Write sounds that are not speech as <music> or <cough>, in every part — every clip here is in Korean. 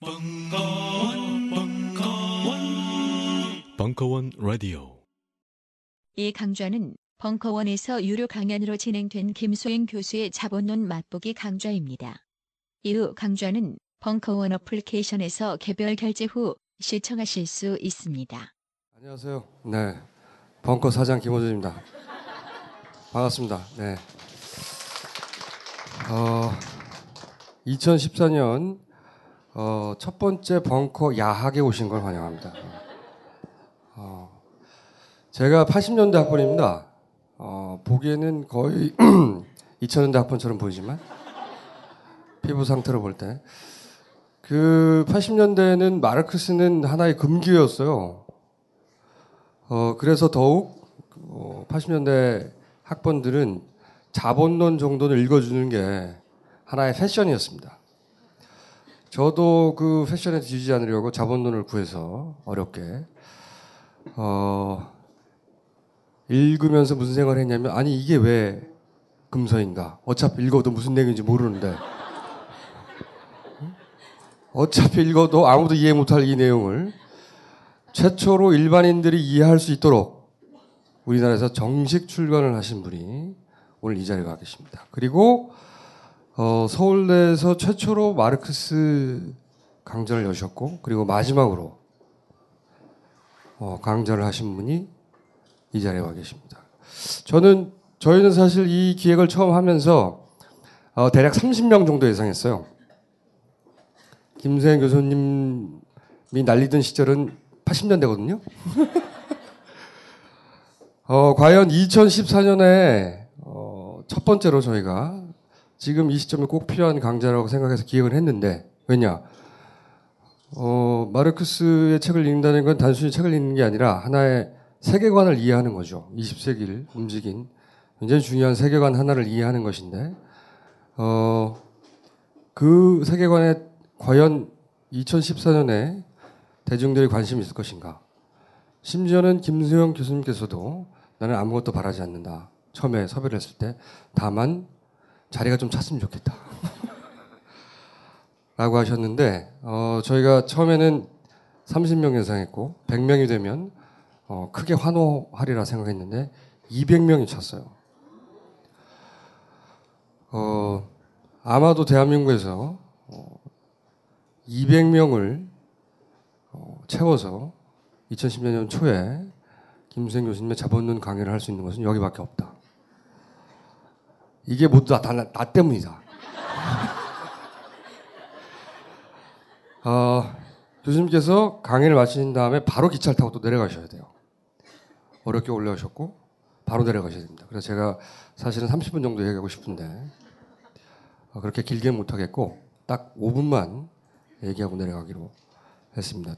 벙커원, 벙커원, 벙커원 라디오. 이 강좌는 벙커원에서 유료 강연으로 진행된 김소영 교수의 자본론 맛보기 강좌입니다. 이후 강좌는 벙커원 어플리케이션에서 개별 결제 후 시청하실 수 있습니다. 안녕하세요. 네. 벙커 사장 김호준입니다. 반갑습니다. 네. 어, 2014년 어, 첫 번째 벙커 야학에 오신 걸 환영합니다. 어, 제가 80년대 학번입니다. 어, 보기에는 거의 <clears throat> 2000년대 학번처럼 보이지만 피부 상태로 볼 때. 그 80년대에는 마르크스는 하나의 금기였어요. 어, 그래서 더욱 어, 80년대 학번들은 자본론 정도는 읽어주는 게 하나의 패션이었습니다. 저도 그 패션에 뒤지지 않으려고 자본론을 구해서 어렵게 어, 읽으면서 무슨 생각을 했냐면 아니 이게 왜 금서인가? 어차피 읽어도 무슨 내용인지 모르는데 어차피 읽어도 아무도 이해 못할 이 내용을 최초로 일반인들이 이해할 수 있도록 우리나라에서 정식 출간을 하신 분이 오늘 이 자리에 와 계십니다. 그리고 어, 서울대에서 최초로 마르크스 강좌를 여셨고 그리고 마지막으로 어, 강좌를 하신 분이 이 자리에 와 계십니다. 저는 저희는 사실 이 기획을 처음 하면서 어, 대략 30명 정도 예상했어요. 김세현 교수님이 날리던 시절은 80년대거든요. <laughs> 어, 과연 2014년에 어, 첫 번째로 저희가 지금 이 시점에 꼭 필요한 강좌라고 생각해서 기획을 했는데 왜냐? 어, 마르크스의 책을 읽는다는 건 단순히 책을 읽는 게 아니라 하나의 세계관을 이해하는 거죠. 20세기를 움직인 굉장히 중요한 세계관 하나를 이해하는 것인데, 어, 그 세계관에 과연 2014년에 대중들이 관심이 있을 것인가? 심지어는 김수영 교수님께서도 나는 아무것도 바라지 않는다. 처음에 섭외를 했을 때. 다만 자리가 좀 찼으면 좋겠다. 라고 하셨는데, 어, 저희가 처음에는 30명 예상했고, 100명이 되면, 어, 크게 환호하리라 생각했는데, 200명이 찼어요. 어, 아마도 대한민국에서, 어, 200명을 어, 채워서 2010년 초에 김수생 교수님의 자본론 강의를 할 수 있는 것은 여기밖에 없다. 이게 모두 다, 다, 나 때문이다. 어, 교수님께서 강의를 마친 다음에 바로 기차를 타고 또 내려가셔야 돼요. 어렵게 올라오셨고 바로 내려가셔야 됩니다. 그래서 제가 사실은 30분 정도 얘기하고 싶은데 어, 그렇게 길게 못하겠고 딱 5분만 얘기하고 내려가기로 했습니다.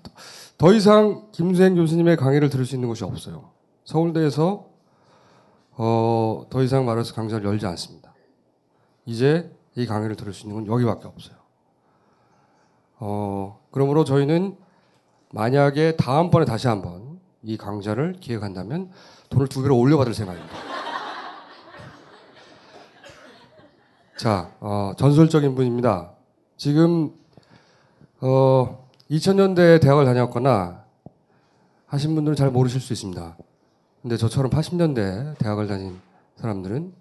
더 이상 김수행 교수님의 강의를 들을 수 있는 곳이 없어요. 서울대에서 어, 더 이상 말해서 강좌를 열지 않습니다. 이제 이 강의를 들을 수 있는 건 여기밖에 없어요. 어, 그러므로 저희는 만약에 다음번에 다시 한번 이 강좌를 기획한다면 돈을 두 배로 올려받을 생각입니다. <laughs> 자, 어, 전설적인 분입니다. 지금, 어, 2000년대에 대학을 다녔거나 하신 분들은 잘 모르실 수 있습니다. 근데 저처럼 80년대 대학을 다닌 사람들은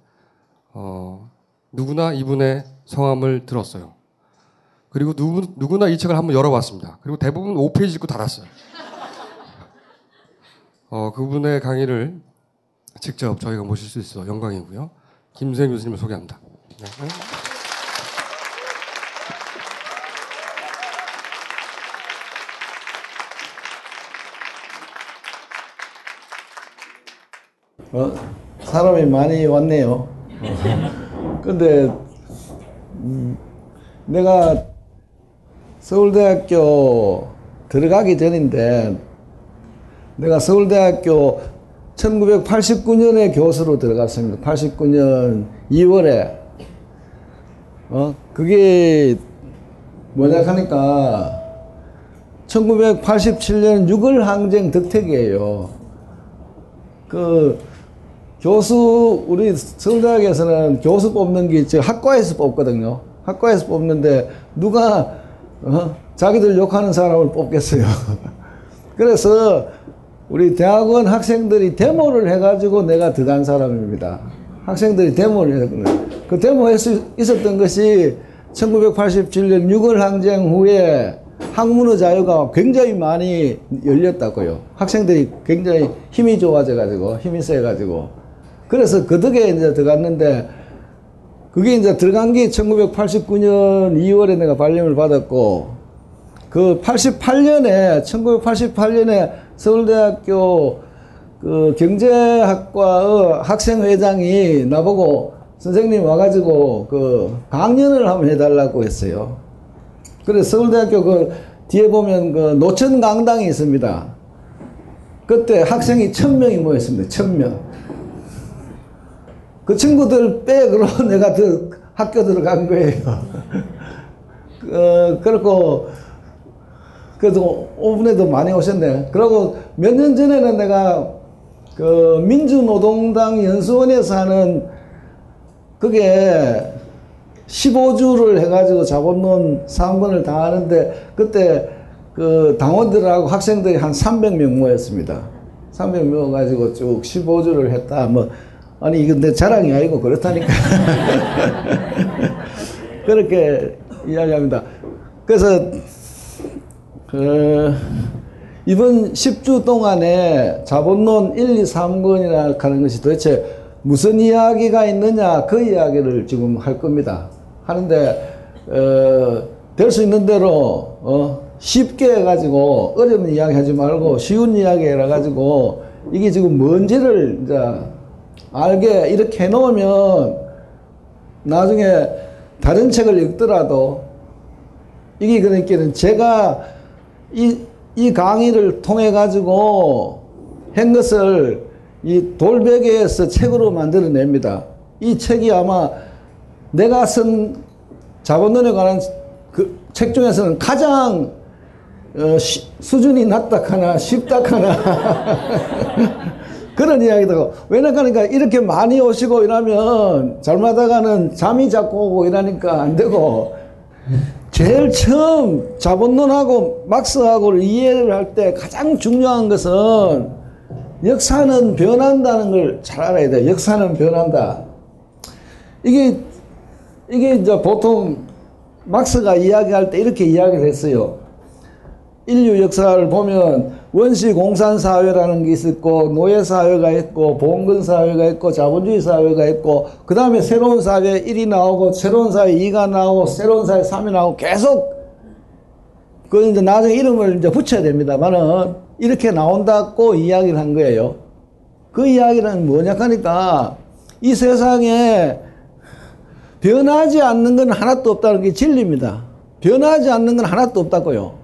어, 누구나 이분의 성함을 들었어요. 그리고 누구, 누구나 이 책을 한번 열어봤습니다. 그리고 대부분 5페이지 읽고 닫았어요. 어, 그분의 강의를 직접 저희가 모실 수 있어 영광이고요. 김생 교수님을 소개합니다. 네. 어, 사람이 많이 왔네요. 근데 음, 내가 서울대학교 들어가기 전인데 내가 서울대학교 1989년에 교수로 들어갔습니다. 89년 2월에 어 그게 뭐냐 하니까 1987년 6월 항쟁 덕택이에요. 그 교수 우리 서울대학에서는 교수 뽑는 게 이제 학과에서 뽑거든요. 학과에서 뽑는데 누가 어? 자기들 욕하는 사람을 뽑겠어요. <laughs> 그래서 우리 대학원 학생들이 데모를 해가지고 내가 들어간 사람입니다. 학생들이 데모를 했거든요. 그 데모에 있었던 것이 1987년 6월 항쟁 후에 학문의 자유가 굉장히 많이 열렸다고요. 학생들이 굉장히 힘이 좋아져가지고, 힘이 세가지고. 그래서 그 덕에 이제 들어갔는데, 그게 이제 들어간 게 1989년 2월에 내가 발령을 받았고, 그 88년에, 1988년에 서울대학교 그 경제학과의 학생회장이 나보고 선생님 와가지고 그 강연을 한번 해달라고 했어요. 그래서 서울대학교 그 뒤에 보면 그 노천 강당이 있습니다. 그때 학생이 천 명이 모였습니다. 천 명. 그 친구들 백으로 <laughs> 내가 그 학교 들어간 거예요. 어, <laughs> 그렇고 그래도 오분에도 많이 오셨네. 그리고 몇 년 전에는 내가 그 민주노동당 연수원에서 하는 그게 15주를 해가지고 자본론 3번을 다 하는데 그때 그 당원들하고 학생들이 한 300명 모였습니다. 300명 모여가지고 쭉 15주를 했다. 뭐, 아니, 이건 내 자랑이 아니고 그렇다니까. <laughs> 그렇게 이야기합니다. 그래서, 그, 이번 10주 동안에 자본론 1, 2, 3권이라 하는 것이 도대체 무슨 이야기가 있느냐 그 이야기를 지금 할 겁니다. 하는데 어, 될 수 있는 대로 어, 쉽게 해가지고 어려운 이야기 하지 말고 쉬운 이야기 해가지고 이게 지금 뭔지를 이제 알게 이렇게 해놓으면 나중에 다른 책을 읽더라도 이게 그러니까 제가 이, 이 강의를 통해 가지고 한 것을 이 돌베개에서 책으로 만들어냅니다. 이 책이 아마 내가 쓴 자본론에 관한 그 책 중에서는 가장 어, 시, 수준이 낮다 하나 쉽다 하나 그런 이야기도 왜냐하니까 이렇게 많이 오시고 이러면 잘못하다가는 잠이 자꾸 오고 이러니까 안 되고 제일 처음 자본론하고 막스하고를 이해를 할 때 가장 중요한 것은 역사는 변한다는 걸 잘 알아야 돼. 역사는 변한다. 이게 이게 이제 보통 막스가 이야기할 때 이렇게 이야기를 했어요. 인류 역사를 보면 원시 공산 사회라는 게 있었고 노예 사회가 있고 봉건 사회가 있고 자본주의 사회가 있고 그 다음에 새로운 사회 1이 나오고 새로운 사회 2가 나오고 새로운 사회 3이 나오고 계속 그 이제 나중에 이름을 이제 붙여야 됩니다만은 이렇게 나온다고 이야기를 한 거예요. 그 이야기는 뭐냐 하니까 이 세상에 변하지 않는 건 하나도 없다는 게 진리입니다. 변하지 않는 건 하나도 없다고요.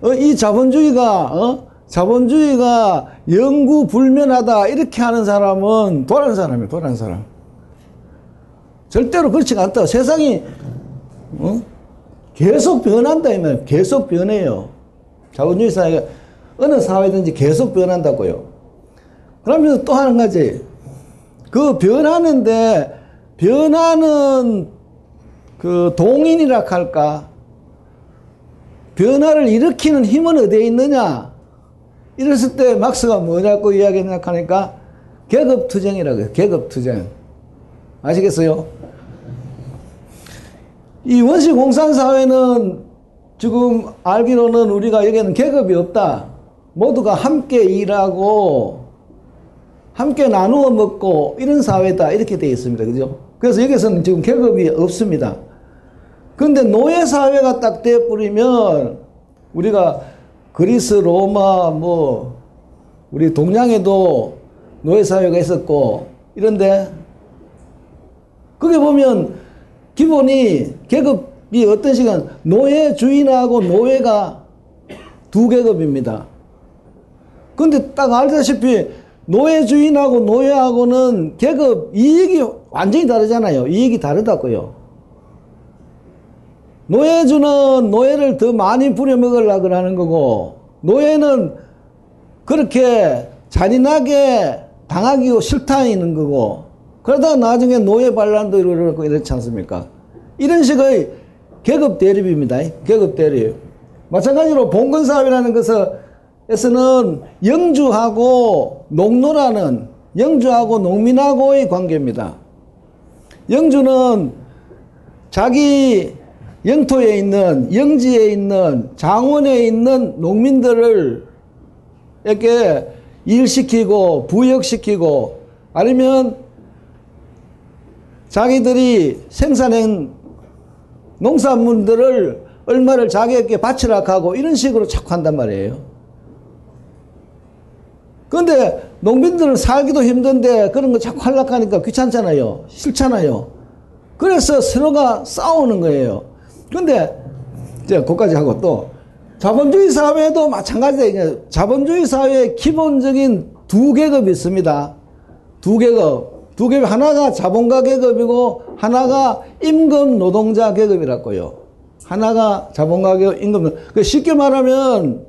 어, 이 자본주의가 어? 자본주의가 영구 불면하다 이렇게 하는 사람은 도란 사람이에요. 도란 사람. 절대로 그렇지 않다. 세상이 어? 계속 변한다 이면 계속 변해요. 자본주의 사회가 어느 사회든지 계속 변한다고요. 그러면 또 하는 가지. 그 변하는데 변하는 그 동인이라 할까? 변화를 일으키는 힘은 어디에 있느냐? 이랬을 때 막스가 뭐냐고 이야기했냐 하니까 계급투쟁이라고 해요. 계급투쟁. 아시겠어요? 이 원시 공산사회는 지금 알기로는 우리가 여기는 계급이 없다. 모두가 함께 일하고 함께 나누어 먹고 이런 사회다. 이렇게 되어 있습니다. 그죠? 그래서 여기서는 지금 계급이 없습니다. 그런데 노예 사회가 딱 되어버리면 우리가 그리스, 로마, 뭐, 우리 동양에도 노예 사회가 있었고 이런데 그게 보면 기본이 계급이 어떤 시간 노예 주인하고 노예가 두 계급입니다. 근데 딱 알다시피 노예 주인하고 노예하고는 계급 이익이 완전히 다르잖아요. 이익이 다르다고요. 노예주는 노예를 더 많이 부려먹으려고 하는 거고 노예는 그렇게 잔인하게 당하기 싫다 있는 거고 그러다가 나중에 노예 반란도 이러고 이렇지 않습니까? 이런 식의 계급 대립입니다. 계급 대립. 마찬가지로 봉건사업이라는 것에서는 영주하고 농노라는 영주하고 농민하고의 관계입니다. 영주는 자기 영토에 있는 영지에 있는 장원에 있는 농민들을 이렇게 일시키고 부역시키고 아니면 자기들이 생산한 농산물들을 얼마를 자기에게 바치라 하고 이런 식으로 자꾸 한단 말이에요. 그런데 농민들은 살기도 힘든데 그런 거 자꾸 하려고 하니까 귀찮잖아요. 싫잖아요. 그래서 서로가 싸우는 거예요. 근데 이제 그까지 하고 또 자본주의 사회도 마찬가지예요. 자본주의 사회의 기본적인 두 계급이 있습니다. 두 계급. 두 계급 하나가 자본가 계급이고 하나가 임금 노동자 계급이라고요. 하나가 자본가 계급 임금 그 쉽게 말하면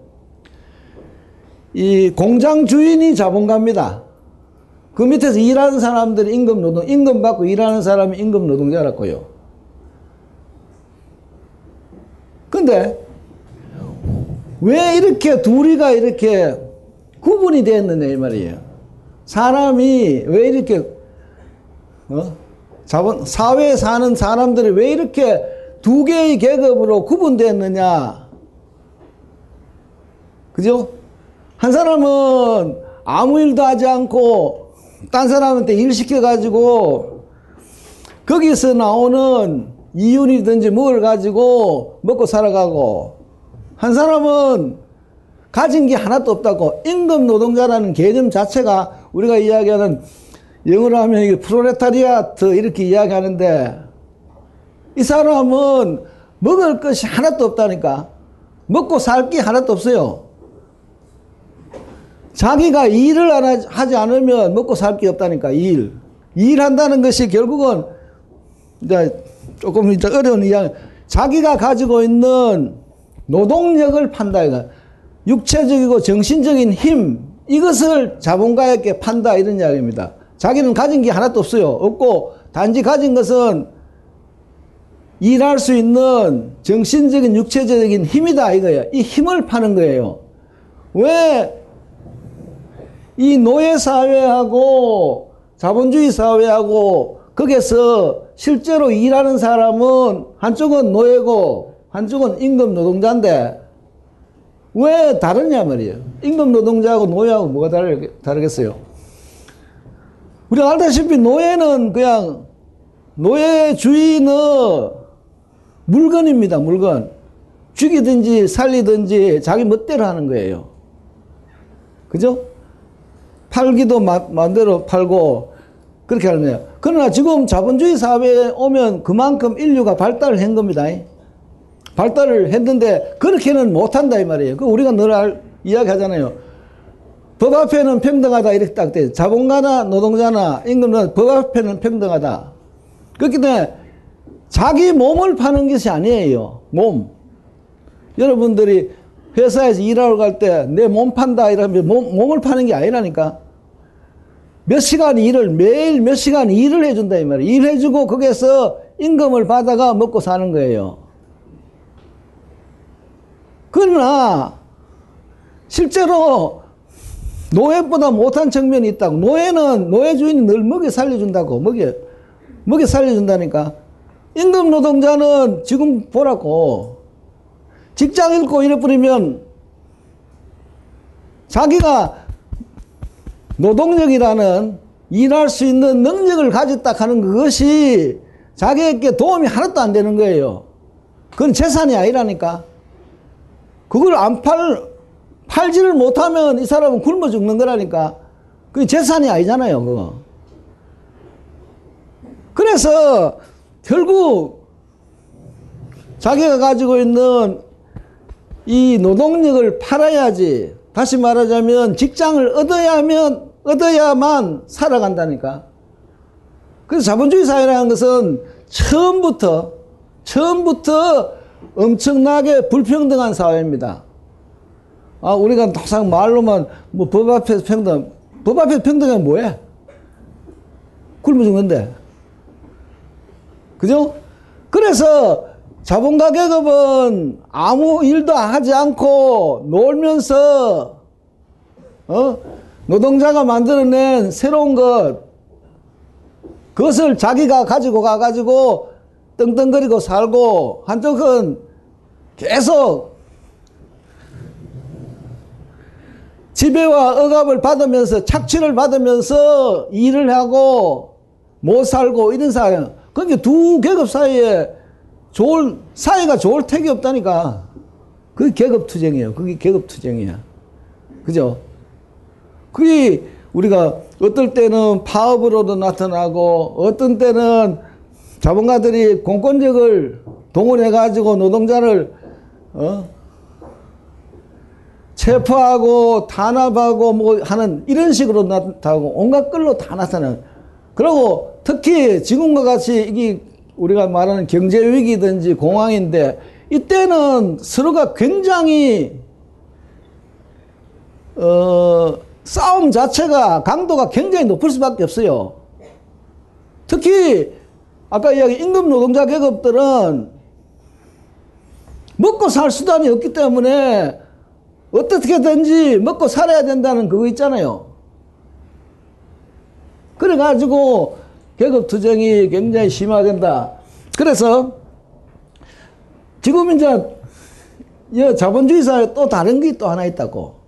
이 공장 주인이 자본가입니다. 그 밑에서 일하는 사람들이 임금 노동, 임금 받고 일하는 사람이 임금 노동자라고요. 근데 왜 이렇게 둘이가 이렇게 구분이 되었느냐 이 말이에요. 사람이 왜 이렇게 어? 자본 사회에 사는 사람들이 왜 이렇게 두 개의 계급으로 구분되었느냐? 그죠? 한 사람은 아무 일도 하지 않고 딴 사람한테 일 시켜가지고 거기서 나오는 이윤이든지 뭘 가지고 먹고 살아가고 한 사람은 가진 게 하나도 없다고 임금 노동자라는 개념 자체가 우리가 이야기하는 영어로 하면 이게 프로레타리아트 이렇게 이야기하는데 이 사람은 먹을 것이 하나도 없다니까 먹고 살 게 하나도 없어요. 자기가 일을 하지 않으면 먹고 살 게 없다니까 일 일한다는 것이 결국은 이제 조금 이제 어려운 이야기 자기가 가지고 있는 노동력을 판다 육체적이고 정신적인 힘 이것을 자본가에게 판다 이런 이야기입니다. 자기는 가진 게 하나도 없어요. 없고 단지 가진 것은 일할 수 있는 정신적인 육체적인 힘이다 이거예요. 이 힘을 파는 거예요. 왜 이 노예 사회하고 자본주의 사회하고 거기서 실제로 일하는 사람은 한쪽은 노예고 한쪽은 임금 노동자인데 왜 다르냐 말이에요. 임금 노동자하고 노예하고 뭐가 다르겠어요? 우리가 알다시피 노예는 그냥 노예 주인은 물건입니다. 물건. 죽이든지 살리든지 자기 멋대로 하는 거예요. 그죠? 팔기도 마, 마음대로 팔고 그렇게 거예요. 그러나 지금 자본주의 사회에 오면 그만큼 인류가 발달을 한 겁니다. 발달을 했는데 그렇게는 못한다 이 말이에요. 그 우리가 늘 알, 이야기하잖아요. 법 앞에는 평등하다 이렇게 딱 돼. 자본가나 노동자나 임금은 법 앞에는 평등하다. 그렇기 때문에 자기 몸을 파는 것이 아니에요. 몸. 여러분들이 회사에서 일하러 갈 때 내 몸 판다 이러면 몸, 몸을 파는 게 아니라니까. 몇 시간 일을 매일 몇 시간 일을 해준다 이 말이에요. 일해주고 거기에서 임금을 받아가 먹고 사는 거예요. 그러나 실제로 노예보다 못한 측면이 있다고. 노예는 노예 주인이 늘 먹여 살려준다고. 먹여 먹여 살려준다니까. 임금 노동자는 지금 보라고 직장 잃고 이래버리면 자기가 노동력이라는 일할 수 있는 능력을 가졌다 하는 그것이 자기에게 도움이 하나도 안 되는 거예요. 그건 재산이 아니라니까. 그걸 안 팔, 팔지를 못하면 이 사람은 굶어 죽는 거라니까. 그게 재산이 아니잖아요, 그거. 그래서 결국 자기가 가지고 있는 이 노동력을 팔아야지. 다시 말하자면 직장을 얻어야면, 얻어야만 살아간다니까. 그래서 자본주의 사회라는 것은 처음부터, 처음부터 엄청나게 불평등한 사회입니다. 아, 우리가 항상 말로만 뭐 법 앞에서 평등, 법 앞에서 평등하면 뭐해? 굶어 죽는데. 그죠? 그래서 자본가 계급은 아무 일도 하지 않고 놀면서 어? 노동자가 만들어낸 새로운 것 그것을 자기가 가지고 가가지고 떵떵거리고 살고 한쪽은 계속 지배와 억압을 받으면서 착취를 받으면서 일을 하고 못 살고 이런 사회. 그게 두 계급 사이에 좋을 사이가 좋을 택이 없다니까. 그게 계급 투쟁이에요. 그게 계급 투쟁이야. 그죠 그게 우리가 어떨 때는 파업으로도 나타나고 어떤 때는 자본가들이 공권력을 동원해 가지고 노동자를 어? 체포하고 탄압하고 뭐 하는 이런 식으로 나타나고 온갖 걸로 다 나타나는 그리고 특히 지금과 같이 이게 우리가 말하는 경제 위기든지 공황인데 이때는 서로가 굉장히 어 싸움 자체가 강도가 굉장히 높을 수밖에 없어요. 특히 아까 이야기 임금 노동자 계급들은 먹고 살 수단이 없기 때문에 어떻게든지 먹고 살아야 된다는 그거 있잖아요. 그래가지고 계급 투쟁이 굉장히 심화된다. 그래서 지금 이제 이 자본주의 사회 또 다른 게 또 하나 있다고.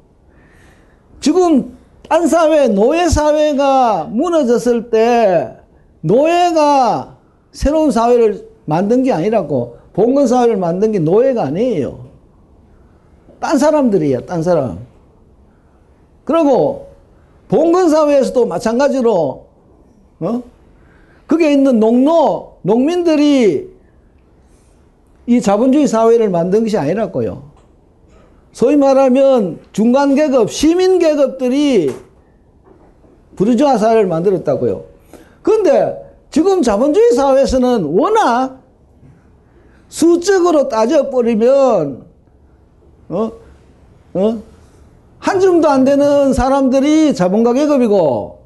지금 딴 사회, 노예 사회가 무너졌을 때 노예가 새로운 사회를 만든 게 아니라고 봉건 사회를 만든 게 노예가 아니에요. 딴 사람들이에요, 딴 사람. 그리고 봉건 사회에서도 마찬가지로 어? 그게 있는 농노, 농민들이 이 자본주의 사회를 만든 것이 아니라고요. 소위 말하면 중간 계급, 시민 계급들이 부르주 아 사회를 만들었다고요. 그런데 지금 자본주의 사회에서는 워낙 수적으로 따져버리면, 어? 어? 한 줌도 안 되는 사람들이 자본가 계급이고,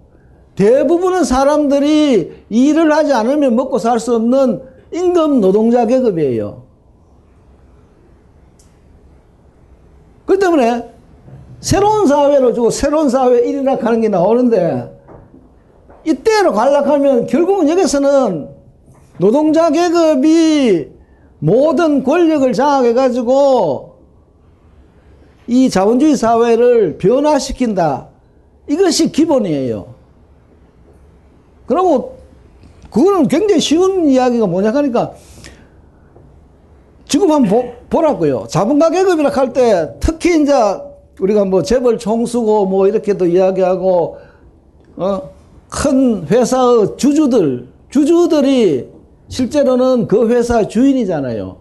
대부분의 사람들이 일을 하지 않으면 먹고 살 수 없는 임금 노동자 계급이에요. 그 때문에 새로운 사회로 주고 새로운 사회 일이라 하는 게 나오는데 이때로 간락하면 결국은 여기서는 노동자 계급이 모든 권력을 장악해 가지고 이 자본주의 사회를 변화시킨다. 이것이 기본이에요. 그리고 그거는 굉장히 쉬운 이야기가 뭐냐 하니까 지금 한번 보, 라고요 자본가 계급이라 할 때 특히 이제 우리가 뭐 재벌 총수고 뭐 이렇게도 이야기하고 어? 큰 회사의 주주들 주주들이 실제로는 그 회사 주인이잖아요.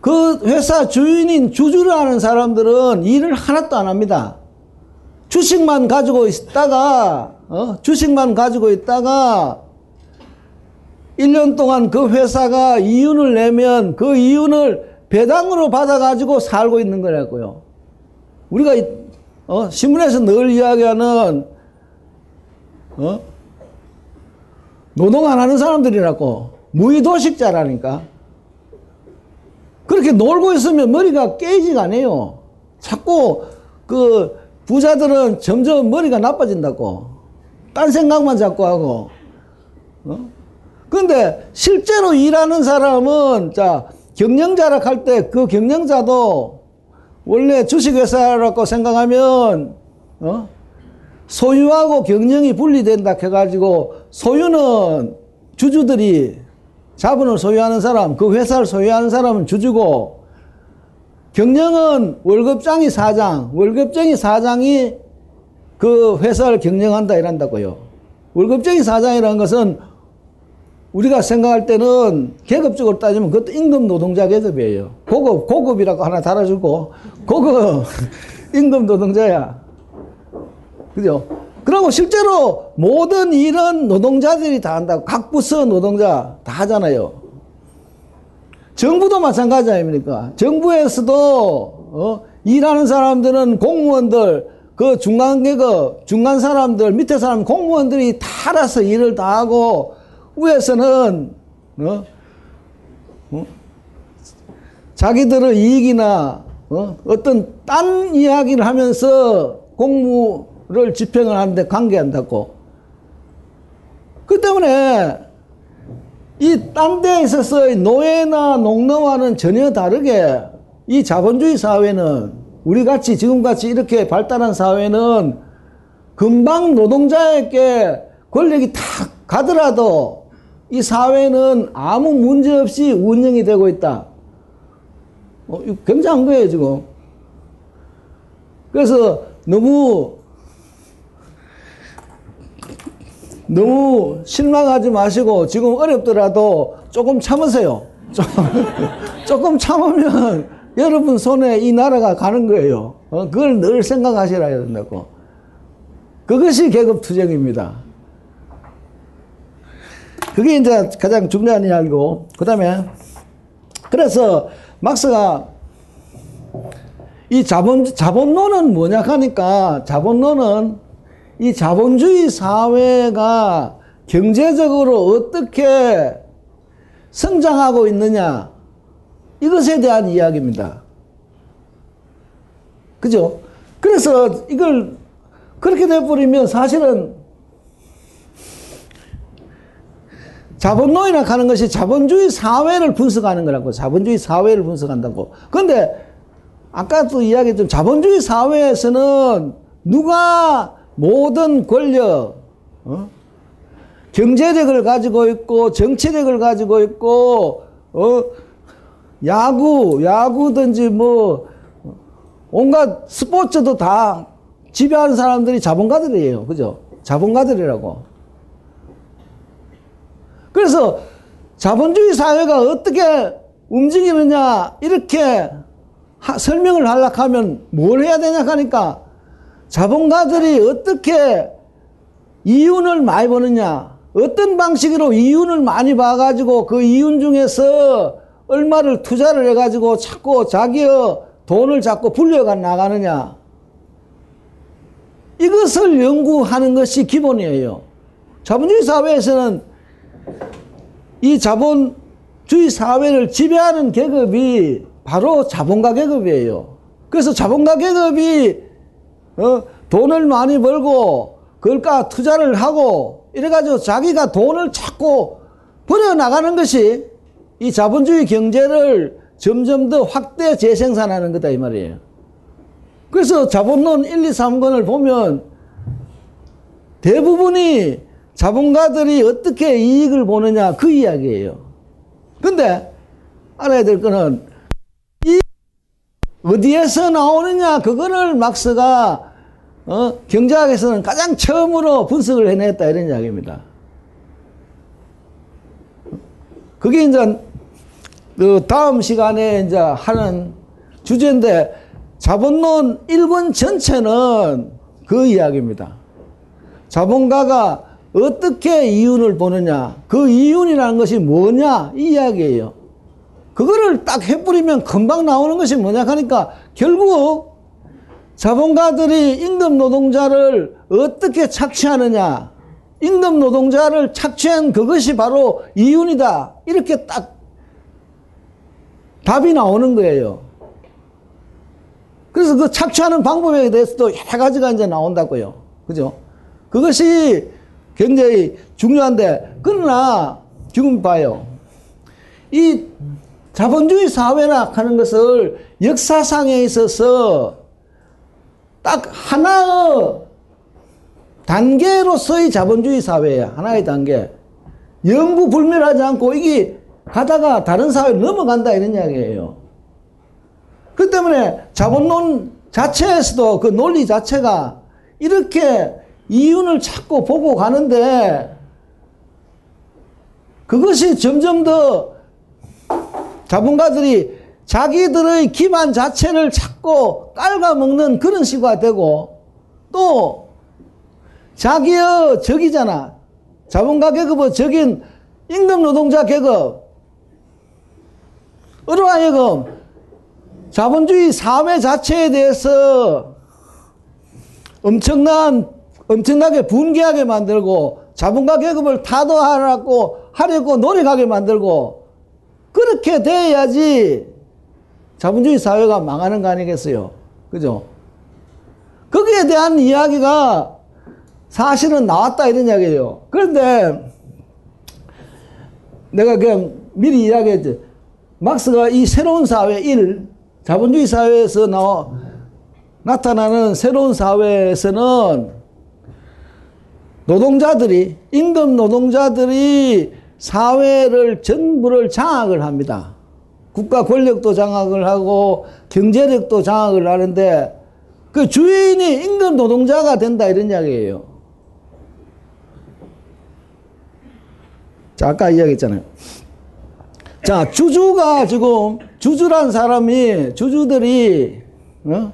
그 회사 주인인 주주를 하는 사람들은 일을 하나도 안 합니다. 주식만 가지고 있다가 어? 주식만 가지고 있다가 1년 동안 그 회사가 이윤을 내면 그 이윤을 배당으로 받아가지고 살고 있는 거라고요. 우리가 어? 신문에서 늘 이야기하는 어? 노동 안 하는 사람들이라고 무의도식자라니까. 그렇게 놀고 있으면 머리가 깨지가 않아요. 자꾸 그 부자들은 점점 머리가 나빠진다고. 딴 생각만 자꾸 하고. 어? 근데 실제로 일하는 사람은 자 경영자라 할 때 그 경영자도 원래 주식회사라고 생각하면 어? 소유하고 경영이 분리된다 해가지고 소유는 주주들이 자본을 소유하는 사람, 그 회사를 소유하는 사람은 주주고 경영은 월급장이 사장, 월급쟁이 사장이 그 회사를 경영한다 이란다고요. 월급쟁이 사장이라는 것은 우리가 생각할 때는 계급적으로 따지면 그것도 임금 노동자 계급이에요. 고급, 고급이라고 하나 달아주고, 고급 <laughs> 임금 노동자야. 그죠? 그리고 실제로 모든 일은 노동자들이 다 한다고. 각 부서 노동자 다 하잖아요. 정부도 마찬가지 아닙니까? 정부에서도, 어, 일하는 사람들은 공무원들, 그 중간 계급, 중간 사람들, 밑에 사람, 공무원들이 다 알아서 일을 다 하고, 위에서는 어? 어? 자기들의 이익이나 어? 어떤 딴 이야기를 하면서 공무를 집행을 하는데 관계한다고. 그 때문에 이 딴 데에 있어서 노예나 농노와는 전혀 다르게 이 자본주의 사회는 우리 같이 지금같이 이렇게 발달한 사회는 금방 노동자에게 권력이 탁 가더라도 이 사회는 아무 문제 없이 운영이 되고 있다. 어, 굉장한 거예요, 지금. 그래서 너무, 너무 실망하지 마시고 지금 어렵더라도 조금 참으세요. 좀, <laughs> 조금 참으면 여러분 손에 이 나라가 가는 거예요. 어, 그걸 늘 생각하시라 해야 된다고. 그것이 계급 투쟁입니다. 그게 이제 가장 중요한 이야기고, 그 다음에, 그래서 막스가 이 자본, 자본론은 뭐냐 하니까, 자본론은 이 자본주의 사회가 경제적으로 어떻게 성장하고 있느냐, 이것에 대한 이야기입니다. 그죠? 그래서 이걸 그렇게 돼버리면 사실은 자본론이라 하는 것이 자본주의 사회를 분석하는 거라고 자본주의 사회를 분석한다고. 그런데 아까도 이야기했던 자본주의 사회에서는 누가 모든 권력, 어? 경제력을 가지고 있고 정치력을 가지고 있고 어? 야구, 야구든지 뭐 온갖 스포츠도 다 지배하는 사람들이 자본가들이에요. 그죠? 자본가들이라고. 그래서 자본주의 사회가 어떻게 움직이느냐 이렇게 하, 설명을 하려고 하면 뭘 해야 되냐 하니까 자본가들이 어떻게 이윤을 많이 버느냐 어떤 방식으로 이윤을 많이 봐가지고 그 이윤 중에서 얼마를 투자를 해가지고 자꾸 자기의 돈을 자꾸 불려가 나가느냐 이것을 연구하는 것이 기본이에요. 자본주의 사회에서는 이 자본주의 사회를 지배하는 계급이 바로 자본가 계급이에요. 그래서 자본가 계급이 어, 돈을 많이 벌고 그걸까 투자를 하고 이래가지고 자기가 돈을 자꾸 벌어 나가는 것이 이 자본주의 경제를 점점 더 확대 재생산하는 거다 이 말이에요. 그래서 자본론 1, 2, 3권을 보면 대부분이 자본가들이 어떻게 이익을 보느냐 그 이야기예요. 근데 알아야 될 거는 이 어디에서 나오느냐 그거를 막스가 어, 경제학에서는 가장 처음으로 분석을 해냈다 이런 이야기입니다. 그게 이제 그 다음 시간에 이제 하는 주제인데 자본론 1권 전체는 그 이야기입니다. 자본가가 어떻게 이윤을 보느냐, 그 이윤이라는 것이 뭐냐, 이 이야기예요. 그거를 딱 해버리면 금방 나오는 것이 뭐냐 하니까 결국 자본가들이 임금 노동자를 어떻게 착취하느냐, 임금 노동자를 착취한 그것이 바로 이윤이다. 이렇게 딱 답이 나오는 거예요. 그래서 그 착취하는 방법에 대해서도 여러 가지가 이제 나온다고요. 그죠? 그것이 굉장히 중요한데, 그러나 지금 봐요. 이 자본주의 사회라 하는 것을 역사상에 있어서 딱 하나의 단계로서의 자본주의 사회야. 하나의 단계. 영구 불멸하지 않고 이게 가다가 다른 사회로 넘어간다 이런 이야기예요. 그 때문에 자본론 자체에서도 그 논리 자체가 이렇게 이윤을 찾고 보고 가는데 그것이 점점 더 자본가들이 자기들의 기반 자체를 찾고 깔아먹는 그런 시가 되고 또 자기의 적이잖아. 자본가 계급의 적인 임금 노동자 계급 으로 하여금 자본주의 사회 자체에 대해서 엄청난 엄청나게 분개하게 만들고 자본가 계급을 타도하라고 하려고 노력하게 만들고 그렇게 돼야지 자본주의 사회가 망하는 거 아니겠어요? 그죠? 거기에 대한 이야기가 사실은 나왔다 이런 이야기예요. 그런데 내가 그냥 미리 이야기했지. 막스가 이 새로운 사회 1, 자본주의 사회에서 나와, 나타나는 새로운 사회에서는 노동자들이, 임금 노동자들이 사회를 전부를 장악을 합니다. 국가 권력도 장악을 하고 경제력도 장악을 하는데 그 주인이 임금 노동자가 된다 이런 이야기예요. 자, 아까 이야기했잖아요. 자, 주주가 지금, 주주란 사람이, 주주들이, 어?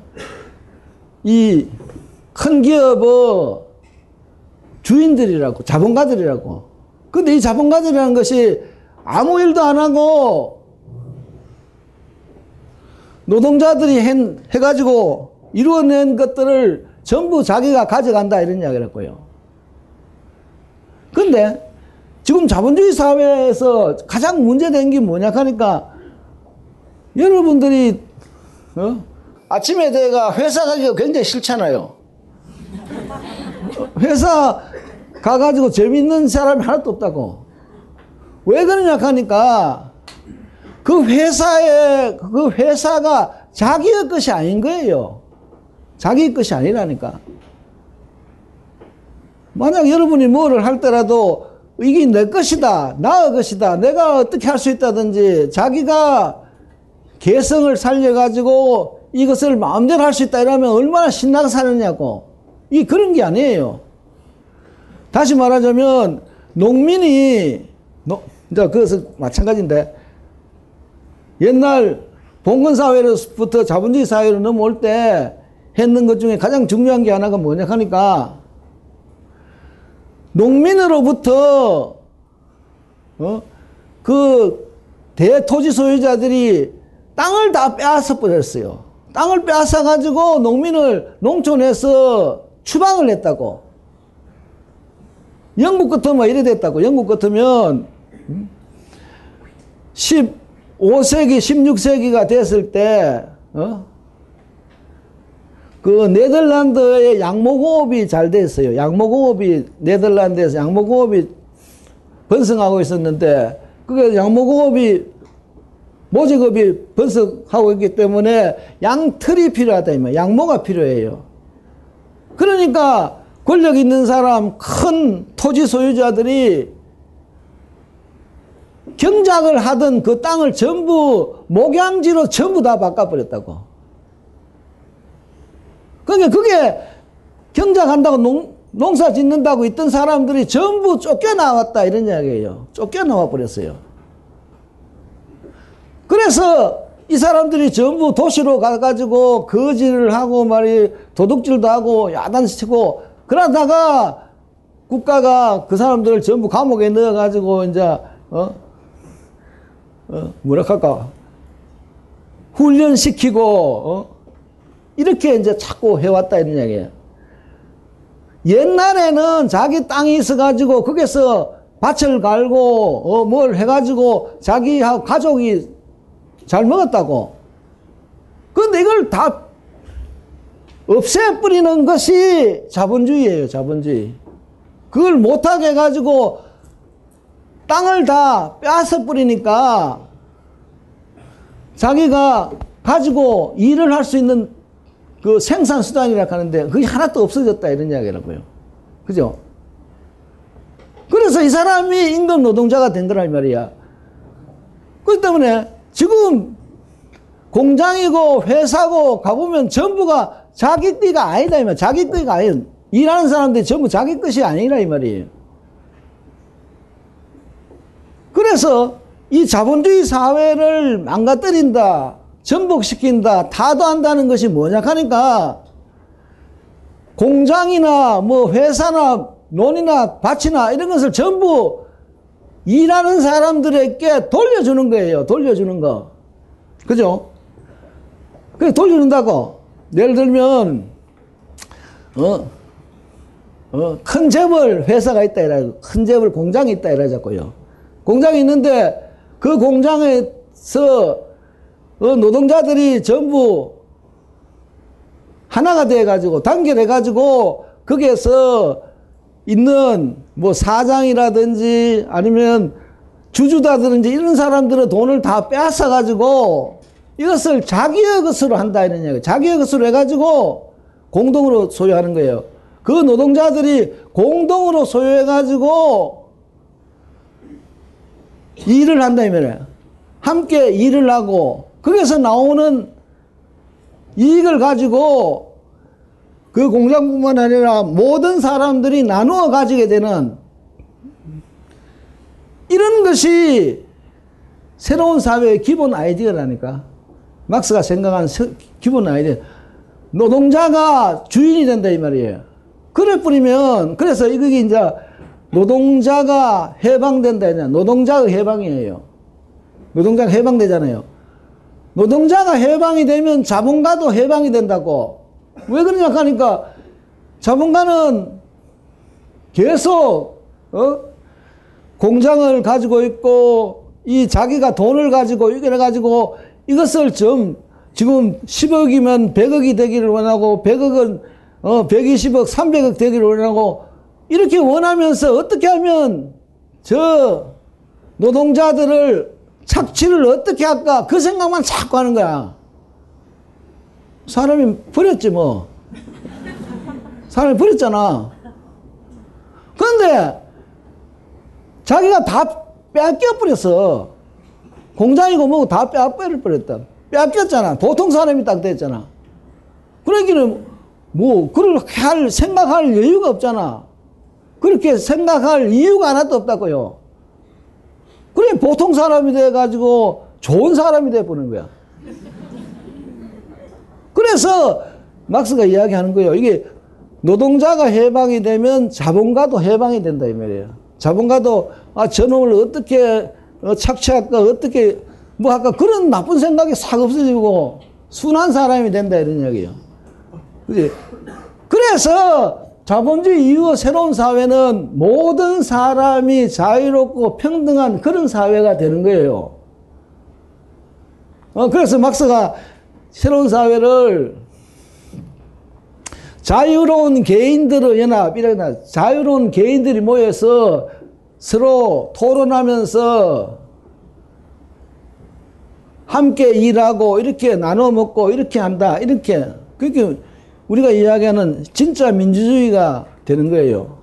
이큰 기업의 주인들이라고, 자본가들이라고. 근데 이 자본가들이라는 것이 아무 일도 안 하고 노동자들이 해, 해가지고 이루어낸 것들을 전부 자기가 가져간다 이런 이야기를 했고요. 근데 지금 자본주의 사회에서 가장 문제된 게 뭐냐 하니까 여러분들이 어? 아침에 내가 회사 가기가 굉장히 싫잖아요. 회사 가가지고 재밌는 사람이 하나도 없다고. 왜 그러냐 하니까 그 회사에 그 회사가 자기의 것이 아닌 거예요. 자기 것이 아니라니까. 만약 여러분이 뭐를 할 때라도 이게 내 것이다, 나의 것이다, 내가 어떻게 할 수 있다든지 자기가 개성을 살려가지고 이것을 마음대로 할 수 있다 이러면 얼마나 신나게 사느냐고. 이 그런 게 아니에요. 다시 말하자면 농민이 노, 이제 그것은 마찬가지인데 옛날 봉건 사회로부터 자본주의 사회로 넘어올 때 했는 것 중에 가장 중요한 게 하나가 뭐냐 하니까 농민으로부터 어? 그 대토지 소유자들이 땅을 다 빼앗아 버렸어요. 땅을 빼앗아 가지고 농민을 농촌에서 추방을 했다고. 영국 같으면 이래 됐다고. 영국 같으면 15세기, 16세기가 됐을 때, 어? 그 네덜란드의 양모공업이 잘 됐어요. 양모공업이 네덜란드에서 양모공업이 번성하고 있었는데 그게 양모공업이 모직업이 번성하고 있기 때문에 양틀이 필요하다 양모가 필요해요. 그러니까 권력 있는 사람 큰 토지 소유자들이 경작을 하던 그 땅을 전부 목양지로 전부 다 바꿔버렸다고. 그게, 그게 경작한다고 농, 농사 짓는다고 있던 사람들이 전부 쫓겨나왔다 이런 이야기예요. 쫓겨나와 버렸어요. 그래서 이 사람들이 전부 도시로 가가지고 거지를 하고 말이 도둑질도 하고 야단치고 그러다가 국가가 그 사람들을 전부 감옥에 넣어가지고 이제 어, 어 뭐라 할까 훈련시키고 어? 이렇게 이제 자꾸 해왔다 이런 이야기예요. 옛날에는 자기 땅이 있어가지고 거기서 밭을 갈고 어, 뭘 해가지고 자기하고 가족이 잘 먹었다고. 그런데 이걸 다 없애버리는 것이 자본주의예요, 자본주의. 그걸 못하게 해가지고 땅을 다 빼앗아 버리니까 자기가 가지고 일을 할 수 있는 그 생산수단이라 하는데 그게 하나도 없어졌다 이런 이야기라고요. 그죠? 그래서 이 사람이 임금 노동자가 된 거란 말이야. 그렇기 때문에 지금 공장이고 회사고 가보면 전부가 자기 띠가 아니다 이 말. 자기 띠가 아니에요. 일하는 사람들이 전부 자기 것이 아니라 이 말이에요. 그래서 이 자본주의 사회를 망가뜨린다. 전복시킨다, 타도한다는 것이 뭐냐 하니까 공장이나 뭐 회사나 논이나 밭이나 이런 것을 전부 일하는 사람들에게 돌려주는 거예요. 돌려주는 거. 그죠? 그래 돌려준다고. 예를 들면 어, 어, 큰 재벌 회사가 있다 이라고 큰 재벌 공장이 있다 이러자고요. 공장이 있는데 그 공장에서 어, 노동자들이 전부 하나가 돼 가지고 단결해 가지고 거기에서 있는 뭐 사장이라든지 아니면 주주다든지 이런 사람들은 돈을 다 빼앗아 가지고 이것을 자기의 것으로 한다 이런 얘기. 자기의 것으로 해가지고 공동으로 소유하는 거예요. 그 노동자들이 공동으로 소유해가지고 일을 한다 이 말이에요. 함께 일을 하고 거기서 나오는 이익을 가지고 그 공장뿐만 아니라 모든 사람들이 나누어 가지게 되는 이런 것이 새로운 사회의 기본 아이디어라니까. 막스가 생각한 기본 아이디어. 노동자가 주인이 된다 이 말이에요. 그래 뿌리면 그래서 이게 이제 노동자가 해방된다 했냐. 노동자의 해방이에요. 노동자가 해방되잖아요. 노동자가 해방이 되면 자본가도 해방이 된다고. 왜 그러냐 하니까 자본가는 계속 어? 공장을 가지고 있고 이 자기가 돈을 가지고 이래 가지고 이것을 좀 지금 10억이면 100억이 되기를 원하고 100억은 어 120억, 300억 되기를 원하고 이렇게 원하면서 어떻게 하면 저 노동자들을 착취를 어떻게 할까 그 생각만 자꾸 하는 거야. 사람이 버렸지 뭐. 사람이 버렸잖아. 그런데 자기가 다 빼앗겨 버렸어. 공장이고 뭐고 다 빼앗겨 버렸다. 빼앗겼잖아. 보통 사람이 딱 됐잖아. 그러기는 뭐 그걸 할 생각할 여유가 없잖아. 그렇게 생각할 이유가 하나도 없다고요. 그래 보통 사람이 돼 가지고 좋은 사람이 돼 보는 거야. 그래서 막스가 이야기하는 거예요. 이게 노동자가 해방이 되면 자본가도 해방이 된다 이 말이에요. 자본가도 아 저놈을 어떻게 어, 착취할까 어떻게 뭐 할까 그런 나쁜 생각이 싹 없어지고 순한 사람이 된다 이런 얘기예요. 그지? 그래서 자본주의 이후 새로운 사회는 모든 사람이 자유롭고 평등한 그런 사회가 되는 거예요. 어, 그래서 막스가 새로운 사회를 자유로운 개인들의 연합, 이라 자유로운 개인들이 모여서 서로 토론하면서 함께 일하고 이렇게 나눠 먹고 이렇게 한다. 이렇게. 그게 우리가 이야기하는 진짜 민주주의가 되는 거예요.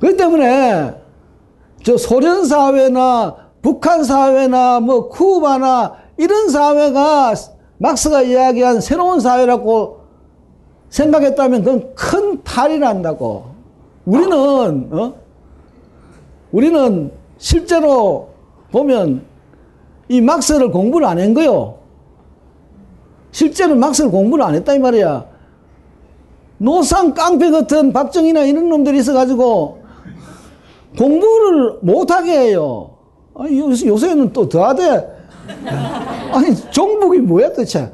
그렇기 때문에 저 소련 사회나 북한 사회나 뭐 쿠바나 이런 사회가 막스가 이야기한 새로운 사회라고 생각했다면 그건 큰 탈이 난다고. 우리는 어? 우리는 실제로 보면 이 막스를 공부를 안 한 거요. 실제로 막스를 공부를 안 했다 이 말이야. 노상 깡패 같은 박정희나 이런 놈들이 있어가지고 공부를 못하게 해요. 아니, 요새는 또 더하대. 아니, 종북이 뭐야 도대체.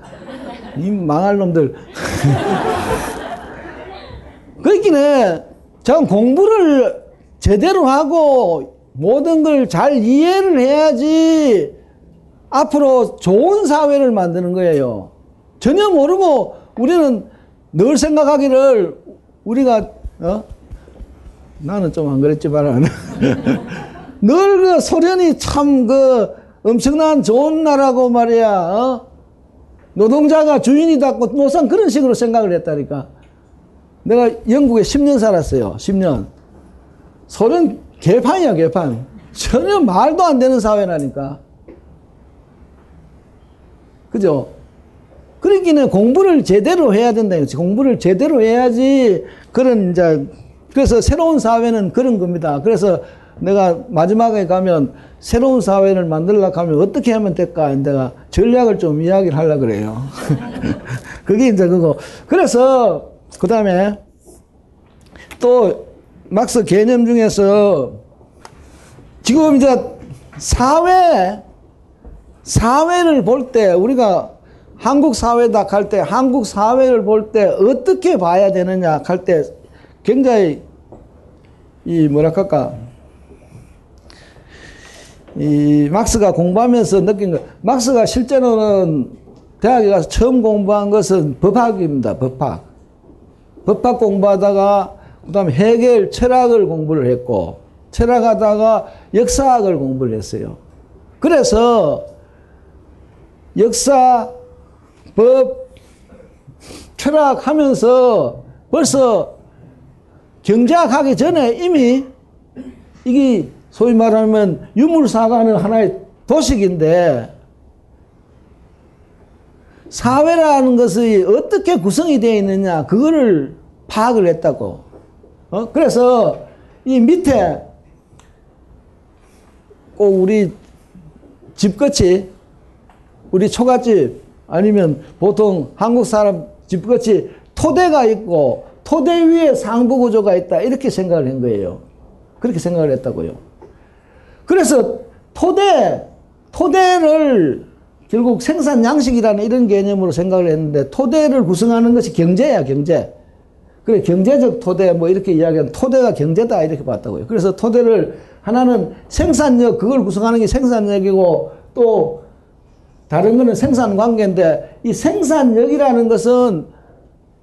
이 망할 놈들. <laughs> 그렇기는 전 공부를 제대로 하고 모든 걸 잘 이해를 해야지 앞으로 좋은 사회를 만드는 거예요. 전혀 모르고 우리는 늘 생각하기를 우리가 어? 나는 좀 안 그랬지만 <laughs> 늘그 소련이 참 그 엄청난 좋은 나라고 말이야. 어? 노동자가 주인이다고 노상 그런 식으로 생각을 했다니까. 내가 영국에 10년 살았어요. 10년. 소련 개판이야, 개판. 전혀 말도 안 되는 사회라니까. 그죠? 그러기는 공부를 제대로 해야 된다. 이거지. 공부를 제대로 해야지 그런 이제 그래서 새로운 사회는 그런 겁니다. 그래서 내가 마지막에 가면 새로운 사회를 만들려고 하면 어떻게 하면 될까? 내가 전략을 좀 이야기를 하려고 그래요. <laughs> 그게 이제 그거. 그래서 그 다음에 또 막스 개념 중에서 지금 이제 사회, 사회를 볼 때 우리가 한국 사회다 할 때 한국 사회를 볼 때 어떻게 봐야 되느냐 할 때 굉장히 이 뭐랄까 이 막스가 공부하면서 느낀 거, 막스가 실제로는 대학에 가서 처음 공부한 것은 법학입니다. 법학. 법학 공부하다가 그 다음에 해결 철학을 공부를 했고 철학하다가 역사학을 공부를 했어요. 그래서 역사, 법, 철학 하면서 벌써 경제학 하기 전에 이미 이게 소위 말하면 유물사가는 하나의 도식인데 사회라는 것이 어떻게 구성이 되어 있느냐 그거를 파악을 했다고. 어? 그래서 이 밑에 꼭 우리 집같이 우리 초가집 아니면 보통 한국 사람 집같이 토대가 있고 토대 위에 상부 구조가 있다 이렇게 생각을 한 거예요. 그렇게 생각을 했다고요. 그래서 토대 토대를 결국 생산 양식이라는 이런 개념으로 생각을 했는데 토대를 구성하는 것이 경제야 경제. 그래 경제적 토대 뭐 이렇게 이야기하는 토대가 경제다 이렇게 봤다고요. 그래서 토대를 하나는 생산력 그걸 구성하는 게 생산력이고 또 다른 거는 생산 관계인데 이 생산력이라는 것은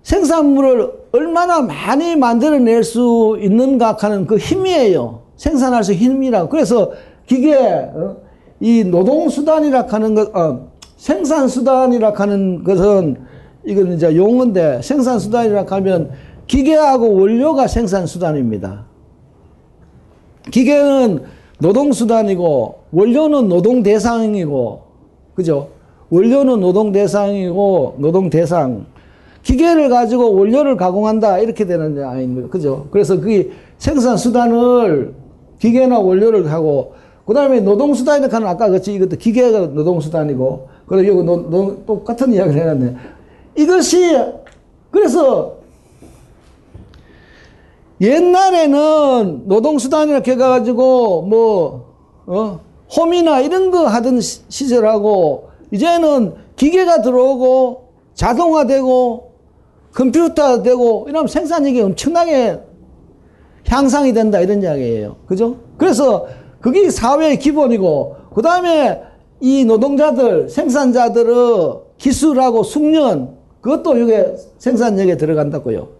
생산물을 얼마나 많이 만들어낼 수 있는가 하는 그 힘이에요. 생산할 수 힘이라고. 그래서 기계, 어? 이 노동수단이라 하는 것, 어, 생산수단이라 하는 것은 이건 이제 용어인데 생산수단이라 하면 기계하고 원료가 생산수단입니다. 기계는 노동수단이고 원료는 노동 대상이고 그죠? 원료는 노동 대상이고 노동 대상 기계를 가지고 원료를 가공한다 이렇게 되는 게 아닙니다. 그죠? 그래서 그 생산 수단을 기계나 원료를 하고 그 다음에 노동 수단이라는 는 아까 그렇지 이것도 기계가 노동 수단이고 그리고 여기 노, 노, 똑같은 이야기를 해놨네. 이것이 그래서 옛날에는 노동수단이라 해가지고 뭐, 어, 홈이나 이런 거 하던 시절하고 이제는 기계가 들어오고 자동화되고 컴퓨터 되고 이러면 생산력이 엄청나게 향상이 된다 이런 이야기예요. 그죠? 그래서 그게 사회의 기본이고 그 다음에 이 노동자들 생산자들의 기술하고 숙련 그것도 이게 생산력에 들어간다고요.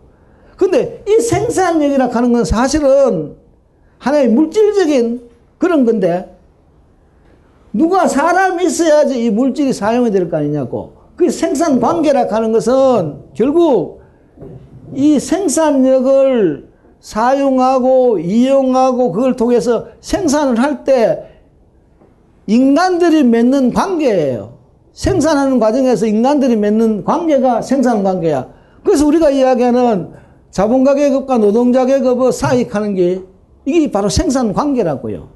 근데 이 생산력이라 하는 건 사실은 하나의 물질적인 그런 건데 누가 사람이 있어야지 이 물질이 사용이 될 거 아니냐고. 그 생산 관계라 하는 것은 결국 이 생산력을 사용하고 이용하고 그걸 통해서 생산을 할 때 인간들이 맺는 관계예요. 생산하는 과정에서 인간들이 맺는 관계가 생산 관계야. 그래서 우리가 이야기하는 자본가 계급과 노동자 계급의 사익하는 게 이게 바로 생산 관계라고요.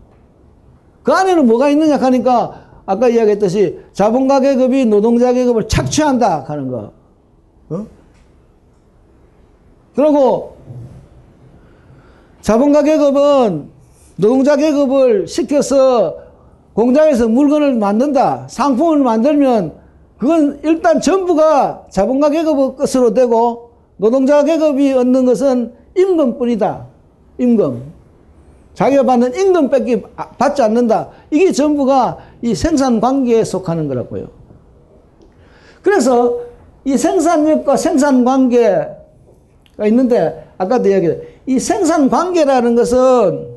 그 안에는 뭐가 있느냐 하니까 아까 이야기했듯이 자본가 계급이 노동자 계급을 착취한다 하는 거. 어? 그리고 자본가 계급은 노동자 계급을 시켜서 공장에서 물건을 만든다. 상품을 만들면 그건 일단 전부가 자본가 계급의 것으로 되고 노동자 계급이 얻는 것은 임금뿐이다. 임금. 자기가 받는 임금밖에 받지 않는다. 이게 전부가 이 생산 관계에 속하는 거라고요. 그래서 이 생산력과 생산 관계가 있는데 아까도 이야기했 이 생산 관계라는 것은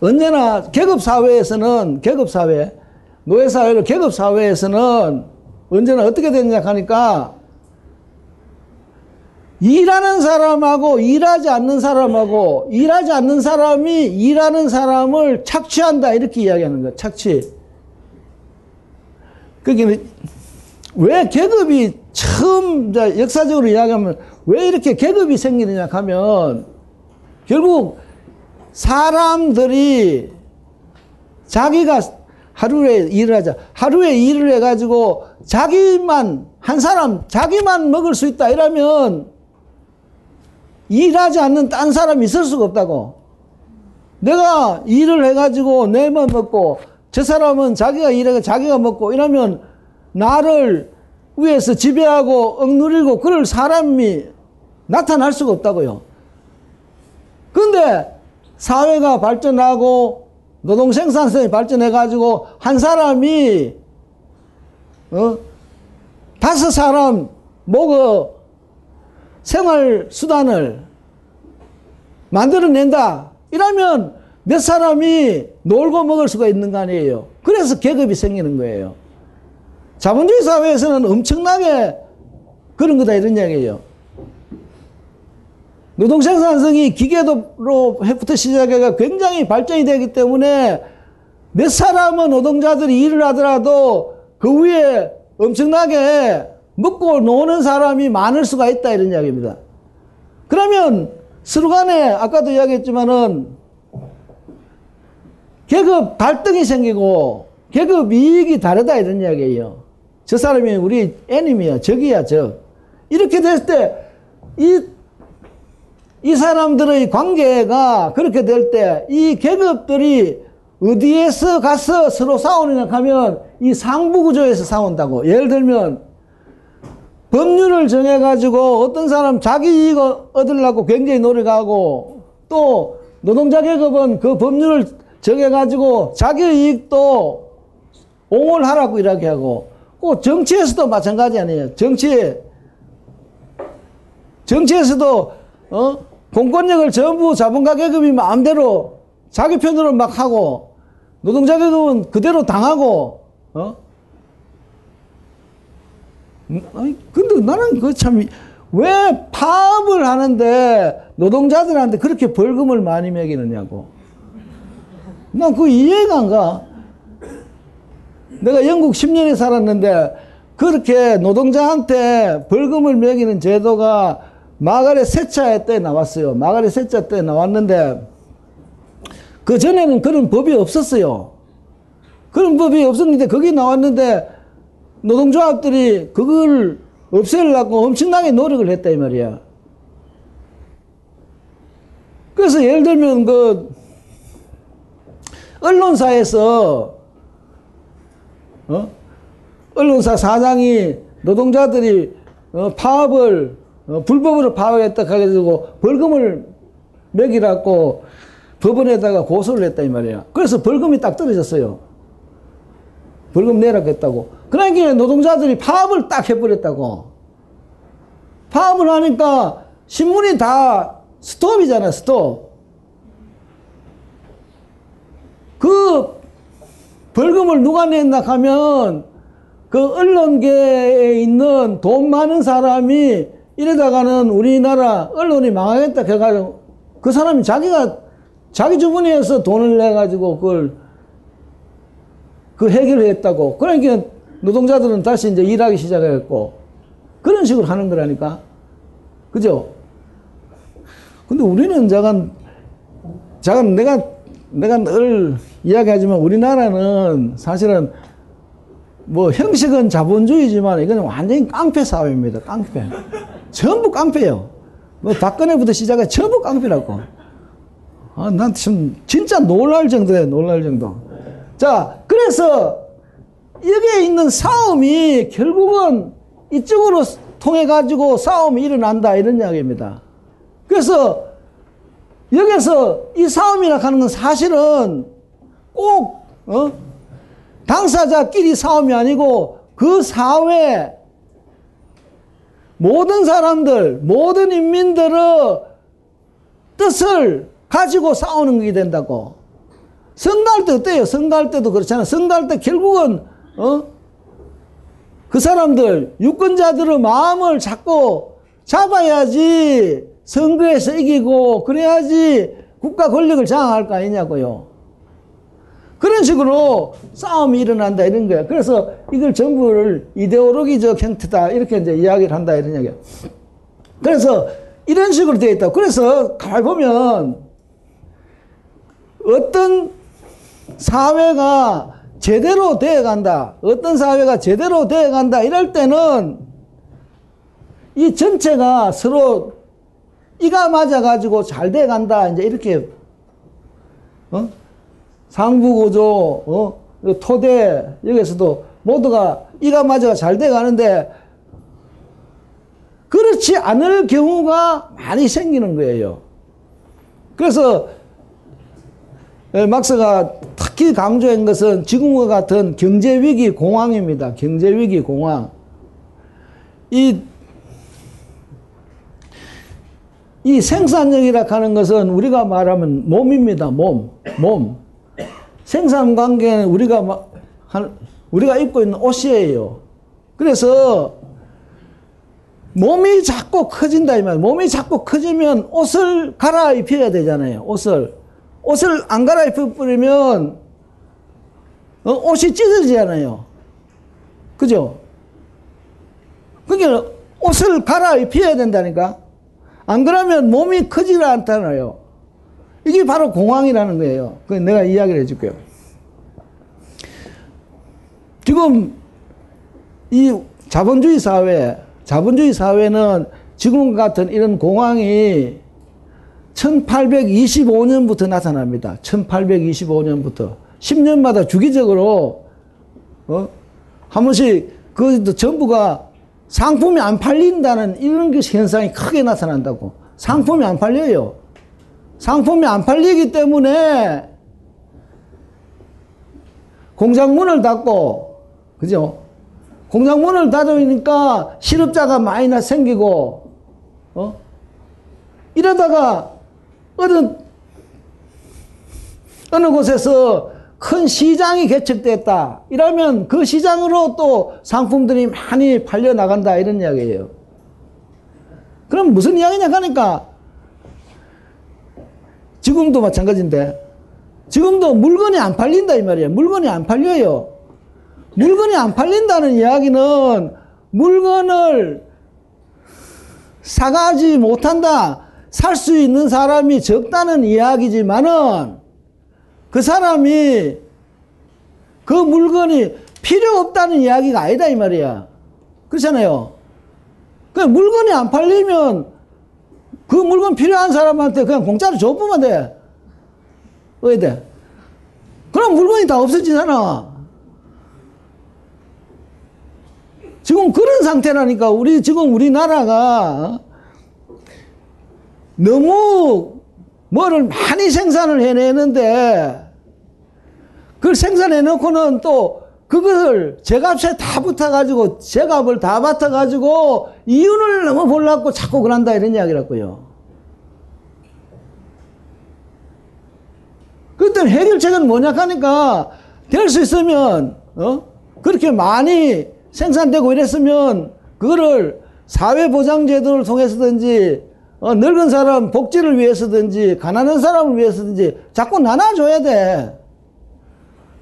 언제나 계급 사회에서는 계급 사회 노예 사회로 계급 사회에서는 언제나 어떻게 되느냐 하니까 일하는 사람하고 일하지 않는 사람하고 일하지 않는 사람이 일하는 사람을 착취한다. 이렇게 이야기하는 거야. 착취. 그게 왜 계급이 처음 역사적으로 이야기하면 왜 이렇게 계급이 생기느냐 하면 결국 사람들이 자기가 하루에 일을 하자. 하루에 일을 해가지고 자기만 한 사람 자기만 먹을 수 있다 이러면 일하지 않는 딴 사람이 있을 수가 없다고. 내가 일을 해가지고 내만 먹고 저 사람은 자기가 일해가 자기가 먹고 이러면 나를 위해서 지배하고 억누리고 그럴 사람이 나타날 수가 없다고요. 근데 사회가 발전하고 노동 생산성이 발전해가지고 한 사람이 어? 다섯 사람 먹어 생활 수단을 만들어낸다. 이러면 몇 사람이 놀고 먹을 수가 있는 거 아니에요. 그래서 계급이 생기는 거예요. 자본주의 사회에서는 엄청나게 그런 거다 이런 이야기예요. 노동 생산성이 기계로부터 시작해가 굉장히 발전이 되기 때문에 몇 사람은 노동자들이 일을 하더라도 그 위에 엄청나게 먹고 노는 사람이 많을 수가 있다 이런 이야기입니다. 그러면 서로 간에 아까도 이야기했지만은 계급 갈등이 생기고 계급 이익이 다르다 이런 이야기예요. 저 사람이 우리 애님이야 적이야 적. 이렇게 됐을 때이 이 사람들의 관계가 그렇게 될 때 이 계급들이 어디에서 가서 서로 싸우느냐 하면 이 상부 구조에서 싸운다고. 예를 들면 법률을 정해가지고 어떤 사람 자기 이익 얻으려고 굉장히 노력하고 또 노동자 계급은 그 법률을 정해가지고 자기 이익도 옹호를 하라고 이야기하고 꼭 정치에서도 마찬가지 아니에요. 정치 정치에서도 어? 공권력을 전부 자본가 계급이 마음대로 자기 편으로 막 하고 노동자 계급은 그대로 당하고 어? 음, 아니 근데 나는 그 참 왜 파업을 하는데 노동자들한테 그렇게 벌금을 많이 매기느냐고 난 그 이해가 안 가. 내가 영국 10년에 살았는데 그렇게 노동자한테 벌금을 매기는 제도가 마가렛 세차 때 나왔어요. 마가렛 세차 때 나왔는데 그 전에는 그런 법이 없었어요. 그런 법이 없었는데 거기 나왔는데 노동조합들이 그걸 없애려고 엄청나게 노력을 했다 이 말이야. 그래서 예를 들면 그 언론사에서 어? 언론사 사장이 노동자들이 어, 파업을 어, 불법으로 파업했다 해가지고 벌금을 매기라고 법원에다가 고소를 했다 이 말이야. 그래서 벌금이 딱 떨어졌어요. 벌금 내라고 했다고. 그러니까 노동자들이 파업을 딱 해버렸다고. 파업을 하니까 신문이 다 스톱이잖아, 스톱. 그 벌금을 누가 냈나 하면 그 언론계에 있는 돈 많은 사람이 이러다가는 우리나라 언론이 망하겠다 해가지고 그 사람이 자기가 자기 주머니에서 돈을 내가지고 그걸 그 해결을 했다고. 그러니까 노동자들은 다시 이제 일하기 시작했고 그런 식으로 하는 거라니까. 그죠? 근데 우리는 자간, 자간 내가, 내가 늘 이야기하지만 우리나라는 사실은 뭐 형식은 자본주의지만 이거는 완전히 깡패 사회입니다. 깡패. 전부 깡패예요. 뭐 박근혜부터 시작해 전부 깡패라고. 아, 난참 진짜 놀랄 정도예요. 놀랄 정도. 자, 그래서 여기에 있는 싸움이 결국은 이쪽으로 통해 가지고 싸움이 일어난다 이런 이야기입니다. 그래서 여기서 이 싸움이라 하는 건 사실은 꼭 어? 당사자끼리 싸움이 아니고 그 사회 모든 사람들 모든 인민들의 뜻을 가지고 싸우는 게 된다고. 선거할 때 어때요? 선거할 때도 그렇잖아요. 선거할 때 결국은 어? 그 사람들 유권자들의 마음을 잡고 잡아야지 선거에서 이기고 그래야지 국가 권력을 장악할 거 아니냐고요. 그런 식으로 싸움이 일어난다 이런 거야. 그래서 이걸 전부를 이데올로기적 형태다 이렇게 이제 이야기를 한다 이런 얘기야. 그래서 이런 식으로 되어 있다. 그래서 가만 보면 어떤 사회가 제대로 되어 간다. 어떤 사회가 제대로 되어 간다. 이럴 때는 이 전체가 서로 이가 맞아가지고 잘 되어 간다. 이제 이렇게, 어? 상부구조, 어? 토대, 여기서도 모두가 이가 맞아가 잘 되어 가는데 그렇지 않을 경우가 많이 생기는 거예요. 그래서 막스가 탁 특히 강조한 것은 지금과 같은 경제 위기 공황입니다. 경제 위기 공황. 이, 이 생산력이라 하는 것은 우리가 말하면 몸입니다. 몸, 몸. 생산 관계는 우리가 우리가 입고 있는 옷이에요. 그래서 몸이 자꾸 커진다 이 말. 몸이 자꾸 커지면 옷을 갈아입혀야 되잖아요. 옷을 옷을 안 갈아입혀 버리면 어, 옷이 찢어지잖아요. 그죠? 그러니까 옷을 갈아입혀야 된다니까. 안 그러면 몸이 크지를 않잖아요. 이게 바로 공황이라는 거예요. 그 내가 이야기를 해줄게요. 지금 이 자본주의 사회, 자본주의 사회는 지금 같은 이런 공황이 1825년부터 나타납니다. 1825년부터. 10년마다 주기적으로, 어? 한 번씩, 그 전부가 상품이 안 팔린다는 이런 그 현상이 크게 나타난다고. 상품이 안 팔려요. 상품이 안 팔리기 때문에 공장 문을 닫고, 그죠? 공장 문을 닫으니까 실업자가 많이 나 생기고, 어? 이러다가 어느, 어느 곳에서 큰 시장이 개척됐다. 이러면 그 시장으로 또 상품들이 많이 팔려 나간다. 이런 이야기예요. 그럼 무슨 이야기냐 하니까 지금도 마찬가지인데 지금도 물건이 안 팔린다 이 말이에요. 물건이 안 팔려요. 물건이 안 팔린다는 이야기는 물건을 사가지 못한다. 살 수 있는 사람이 적다는 이야기지만은 그 사람이 그 물건이 필요 없다는 이야기가 아니다 이 말이야. 그렇잖아요. 그 물건이 안 팔리면 그 물건 필요한 사람한테 그냥 공짜로 줘보면 돼. 왜 돼? 그럼 물건이 다 없어지잖아. 지금 그런 상태라니까 우리 지금 우리나라가 너무 뭐를 많이 생산을 해내는데 그걸 생산해 놓고는 또 그걸 제값에 다 붙어가지고 제값을 다 받아가지고 이윤을 너무 몰랐고 자꾸 그런다 이런 이야기라고요. 그때 해결책은 뭐냐 하니까 될 수 있으면 어 그렇게 많이 생산되고 이랬으면 그거를 사회보장제도를 통해서든지 어, 늙은 사람 복지를 위해서든지 가난한 사람을 위해서든지 자꾸 나눠줘야 돼.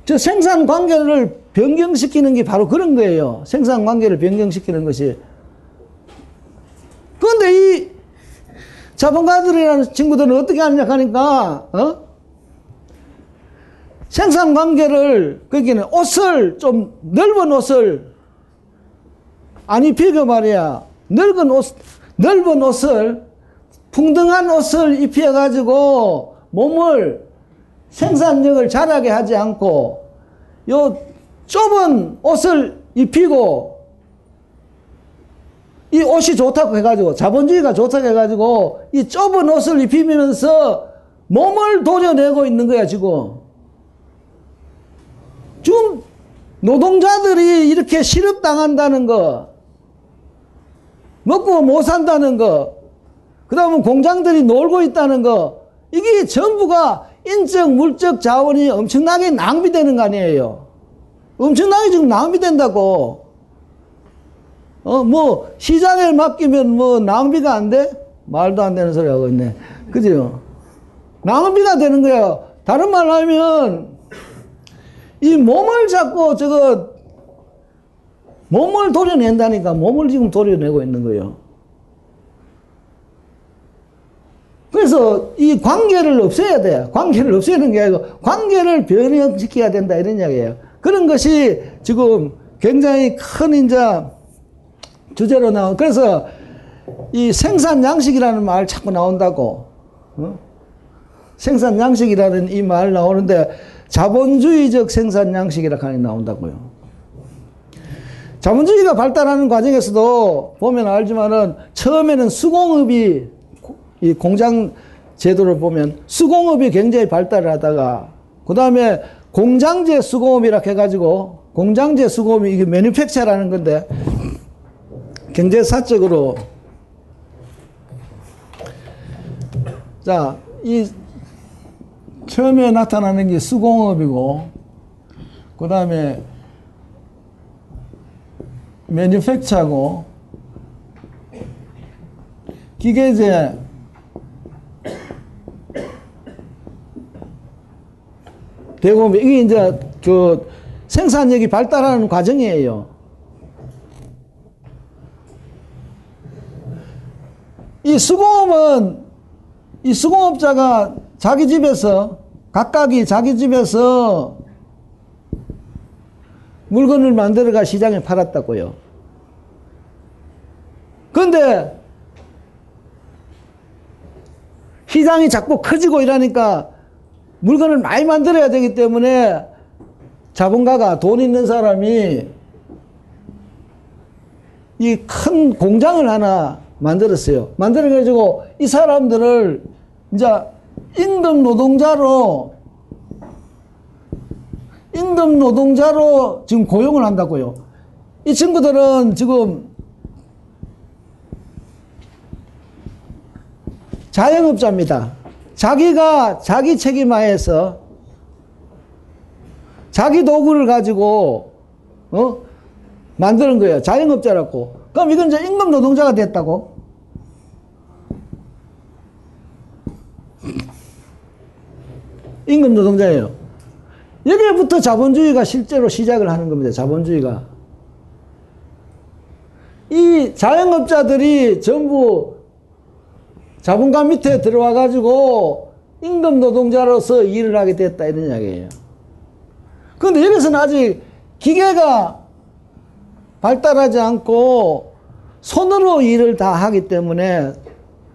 저 생산 관계를 변경시키는 게 바로 그런 거예요. 생산 관계를 변경시키는 것이. 그런데 이 자본가들이라는 친구들은 어떻게 하느냐 하니까, 어? 생산 관계를, 거기는 옷을, 좀 넓은 옷을 안 입히고 말이야. 넓은 옷, 넓은 옷을, 풍등한 옷을 입혀가지고 몸을 생산력을 잘하게 하지 않고 요 좁은 옷을 입히고 이 옷이 좋다고 해가지고 자본주의가 좋다고 해가지고 이 좁은 옷을 입히면서 몸을 도려내고 있는 거야 지금. 지금 노동자들이 이렇게 실업당한다는 거 먹고 못 산다는 거 그 다음에 공장들이 놀고 있다는 거 이게 전부가 인적, 물적 자원이 엄청나게 낭비되는 거 아니에요. 엄청나게 지금 낭비된다고. 어, 뭐, 시장에 맡기면 뭐, 낭비가 안 돼? 말도 안 되는 소리 하고 있네. 그죠? 낭비가 되는 거야. 다른 말 하면, 이 몸을 자꾸 저거, 몸을 도려낸다니까. 몸을 지금 도려내고 있는 거예요. 그래서 이 관계를 없애야 돼. 관계를 없애는 게 아니고 관계를 변형시켜야 된다 이런 이야기예요. 그런 것이 지금 굉장히 큰 인자 주제로 나온. 그래서 이 생산 양식이라는 말 자꾸 나온다고. 어? 생산 양식이라는 이 말 나오는데 자본주의적 생산 양식이라 하니 나온다고요. 자본주의가 발달하는 과정에서도 보면 알지만은 처음에는 수공업이 이 공장 제도를 보면 수공업이 굉장히 발달을 하다가 그 다음에 공장제 수공업이라 해가지고 공장제 수공업이 이게 매니팩처라는 건데 경제사적으로. 자, 이 처음에 나타나는 게 수공업이고 그 다음에 매니팩처고 기계제 대공업 이게 이제 그 생산력이 발달하는 과정이에요. 이 수공업은 이 수공업자가 자기 집에서 각각이 자기 집에서 물건을 만들어가 시장에 팔았다고요. 그런데 시장이 자꾸 커지고 이러니까 물건을 많이 만들어야 되기 때문에 자본가가 돈 있는 사람이 이 큰 공장을 하나 만들었어요. 만들어가지고 이 사람들을 이제 임금 노동자로 임금 노동자로 지금 고용을 한다고요. 이 친구들은 지금 자영업자입니다. 자기가 자기 책임하에서 자기 도구를 가지고 어? 만드는 거예요. 자영업자라고. 그럼 이건 이제 임금 노동자가 됐다고? 임금 노동자예요. 여기부터 자본주의가 실제로 시작을 하는 겁니다. 자본주의가. 이 자영업자들이 전부 자본가 밑에 들어와 가지고 임금 노동자로서 일을 하게 됐다 이런 이야기예요. 그런데 여기서는 아직 기계가 발달하지 않고 손으로 일을 다 하기 때문에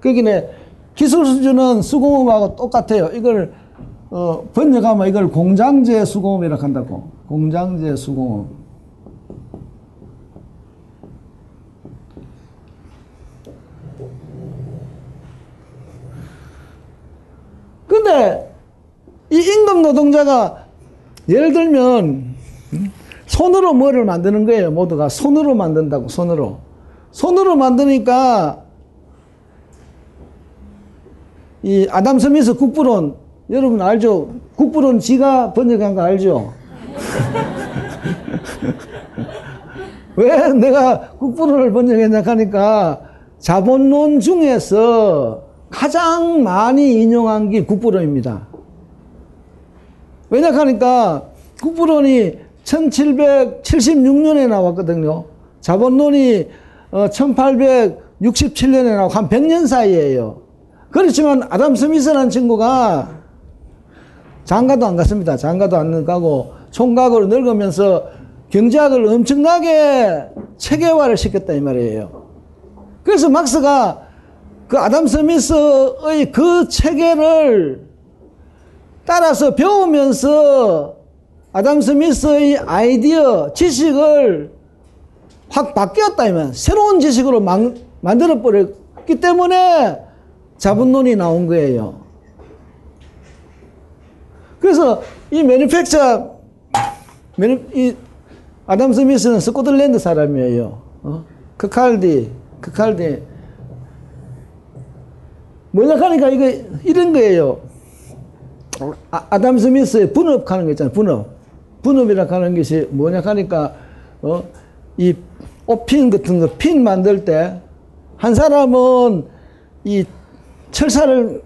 거기는 기술 수준은 수공업하고 똑같아요. 이걸 어, 번역하면 이걸 공장제 수공업이라고 한다고. 공장제 수공업. 근데 이 임금 노동자가 예를 들면 손으로 뭐를 만드는 거예요. 모두가 손으로 만든다고 손으로. 손으로 만드니까 이 아담 스미스 국부론 여러분 알죠? 국부론 지가 번역한 거 알죠? <laughs> 왜 내가 국부론을 번역했냐 하니까 자본론 중에서 가장 많이 인용한 게 국부론입니다. 왜냐 하니까 국부론이 1776년에 나왔거든요. 자본론이 1867년에 나오고 한 100년 사이에요. 그렇지만 아담 스미스라는 친구가 장가도 안 갔습니다. 장가도 안 가고 총각으로 늙으면서 경제학을 엄청나게 체계화를 시켰다 이 말이에요. 그래서 막스가 그 아담 스미스의 그 체계를 따라서 배우면서 아담 스미스의 아이디어, 지식을 확 바뀌었다 이면 새로운 지식으로 막, 만들어 버렸기 때문에 자본론이 나온 거예요. 그래서 이 매니팩처 매니, 이 아담 스미스는 스코틀랜드 사람이에요. 어? 크칼디, 크칼디. 뭐냐 하니까 이거 이런 거예요. 아, 아담 스미스의 분업하는 거 있잖아요. 분업. 분업이라고 하는 것이 뭐냐 하니까 어? 이 옷핀 같은 거 핀 만들 때 한 사람은 이 철사를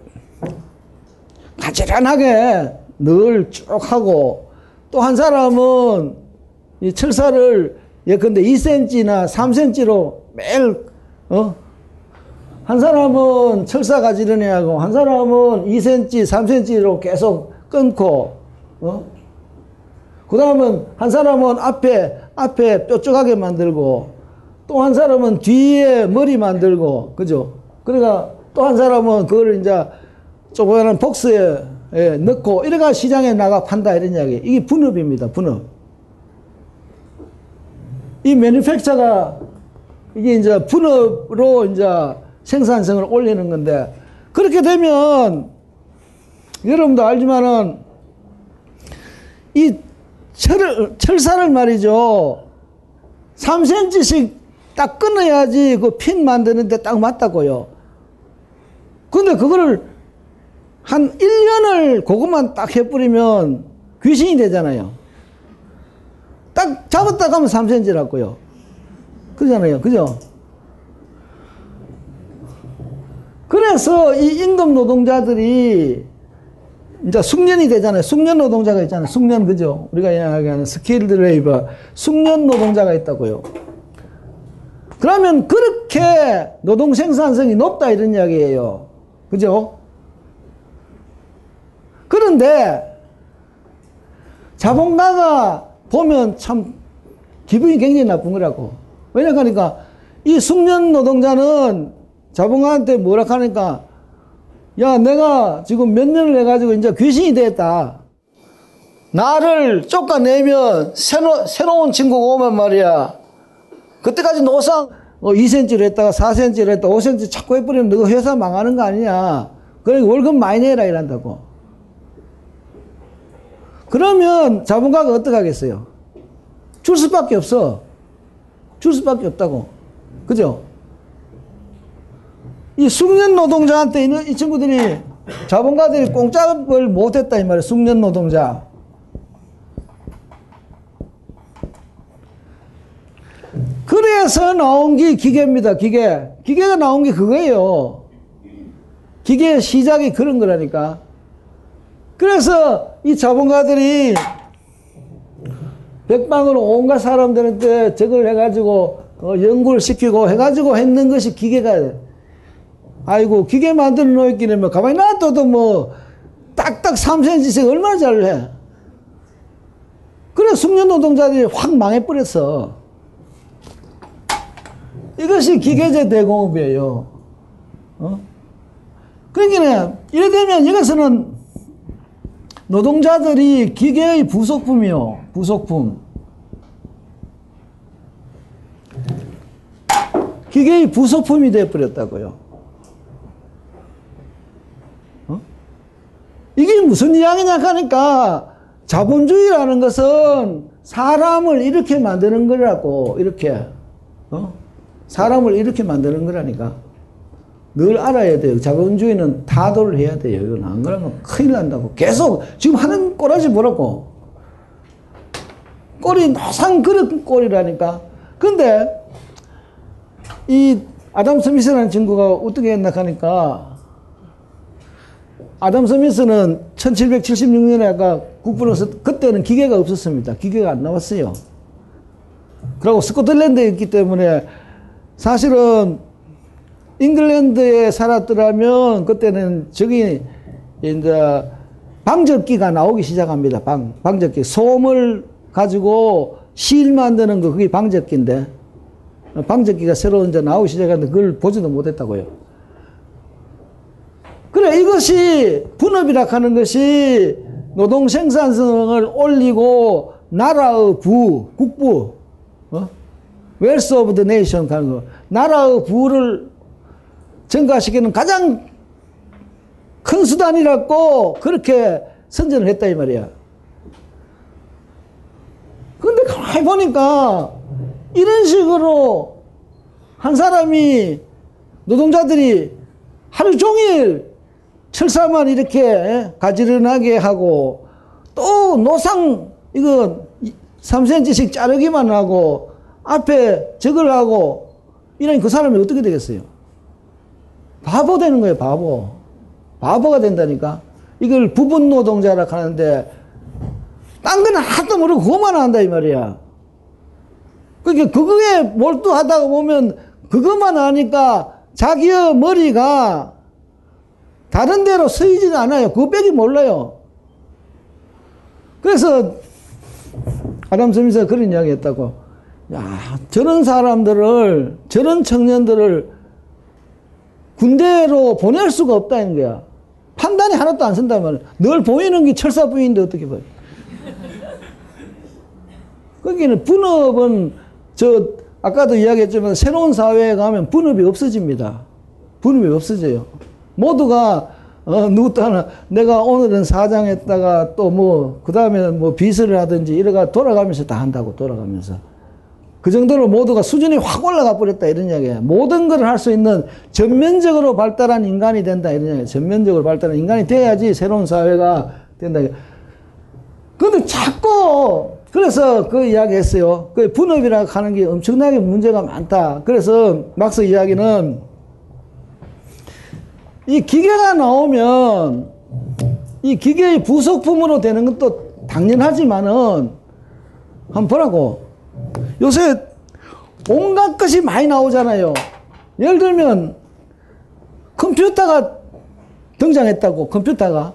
가지런하게 늘 쭉 하고 또 한 사람은 이 철사를 예컨대 2cm나 3cm로 매일 어? 한 사람은 철사 가지런히 하고 한 사람은 2cm, 3cm로 계속 끊고 어? 그 다음은 한 사람은 앞에 앞에 뾰족하게 만들고 또 한 사람은 뒤에 머리 만들고 그죠? 그러니까 또 한 사람은 그걸 이제 조그마한 복스에 예, 넣고 이래가 시장에 나가 판다 이런 이야기. 이게 분업입니다. 분업. 이 매니팩처가 이게 이제 분업으로 이제 생산성을 올리는 건데 그렇게 되면 여러분도 알지만은 이 철, 철사를 말이죠. 3cm씩 딱 끊어야지 그 핀 만드는데 딱 맞다고요. 근데 그거를 한 1년을 그것만 딱 해버리면 귀신이 되잖아요. 딱 잡았다 가면 3cm라고요. 그러잖아요. 그죠? 그래서 이 임금 노동자들이 이제 숙련이 되잖아요. 숙련 노동자가 있잖아요. 숙련 그죠? 우리가 이야기하는 skilled labor 숙련 노동자가 있다고요. 그러면 그렇게 노동 생산성이 높다 이런 이야기예요. 그죠? 그런데 자본가가 보면 참 기분이 굉장히 나쁜 거라고. 왜냐 하니까 이 숙련 노동자는 자본가한테 뭐라 하니까 야 내가 지금 몇 년을 해가지고 이제 귀신이 됐다. 나를 쫓아내면 새로, 새로운 친구가 오면 말이야. 그때까지 노상 어, 2cm를 했다가 4cm를 했다가 5cm 자꾸 해버리면 너 회사 망하는 거 아니냐. 그러니까 월급 많이 내라 이란다고. 그러면 자본가가 어떻게 하겠어요? 줄 수밖에 없어. 줄 수밖에 없다고. 그죠? 이 숙련 노동자한테 있는 이 친구들이 자본가들이 공짜를 못했다 이 말이에요. 숙련 노동자. 그래서 나온 게 기계입니다. 기계. 기계가 나온 게 그거예요. 기계의 시작이 그런 거라니까. 그래서 이 자본가들이 백방으로 온갖 사람들한테 저걸 해가지고 어, 연구를 시키고 해가지고 했는 것이 기계가 아이고 기계 만들어 놓기는 뭐 가만히 놔둬도 뭐 딱딱 3cm씩 얼마나 잘해. 그래 숙련 노동자들이 확 망해버렸어. 이것이 기계제 대공업이에요. 어? 그러니까 이래 되면 여기서는 노동자들이 기계의 부속품이요. 부속품. 기계의 부속품이 되어버렸다고요. 이게 무슨 이야기냐 하니까 자본주의라는 것은 사람을 이렇게 만드는 거라고 이렇게 어? 사람을 이렇게 만드는 거라니까 늘 알아야 돼요. 자본주의는 타도를 해야 돼요. 이건 안 그러면 큰일 난다고. 계속 지금 하는 꼬라지 뭐라고. 꼴이 노상 그런 꼴이라니까. 근데 이 아담 스미스라는 친구가 어떻게 했나 하니까 아담 스미스는 1776년에 아까 국부로서 그때는 기계가 없었습니다. 기계가 안 나왔어요. 그리고 스코틀랜드에 있기 때문에 사실은 잉글랜드에 살았더라면 그때는 저기 이제 방적기가 나오기 시작합니다. 방 방적기 솜을 가지고 실 만드는 거 그게 방적기인데 방적기가 새로 이제 나오기 시작하는데 그걸 보지도 못했다고요. 그래 이것이 분업이라 하는 것이 노동 생산성을 올리고 나라의 부 국부 어? Wealth of the Nation 하는 거 나라의 부를 증가시키는 가장 큰 수단이라고 그렇게 선전을 했다 이 말이야. 근데 가만히 보니까 이런 식으로 한 사람이 노동자들이 하루 종일 철사만 이렇게 가지런하게 하고 또 노상 이거 3cm씩 자르기만 하고 앞에 적을 하고 이러니 그 사람이 어떻게 되겠어요? 바보 되는 거예요, 바보. 바보가 된다니까. 이걸 부분 노동자라 하는데, 딴 거는 하나도 모르고 그것만 한다, 이 말이야. 그러니까 그거에 몰두하다가 보면 그것만 하니까 자기의 머리가 다른 데로 쓰이지가 않아요. 그거 빼기 몰라요. 그래서 아담 스미스가 그런 이야기 했다고. 야, 저런 사람들을, 저런 청년들을 군대로 보낼 수가 없다는 거야. 판단이 하나도 안 쓴다면 늘 보이는 게 철사 부인인데 어떻게 봐요? 거기는 분업은 저 아까도 이야기했지만 새로운 사회에 가면 분업이 없어집니다. 분업이 없어져요. 모두가 어, 누구 또 하나, 내가 오늘은 사장했다가 또 뭐, 그 다음에 뭐 비서를 하든지 이래가 돌아가면서 다 한다고, 돌아가면서. 그 정도로 모두가 수준이 확 올라가 버렸다, 이런 이야기야. 모든 걸 할 수 있는 전면적으로 발달한 인간이 된다, 이런 이야기야. 전면적으로 발달한 인간이 돼야지 새로운 사회가 된다. 근데 자꾸, 그래서 그 이야기 했어요. 그 분업이라고 하는 게 엄청나게 문제가 많다. 그래서 막스 이야기는 이 기계가 나오면 이 기계의 부속품으로 되는 것도 당연하지만은 한번 보라고. 요새 온갖 것이 많이 나오잖아요. 예를 들면 컴퓨터가 등장했다고 컴퓨터가.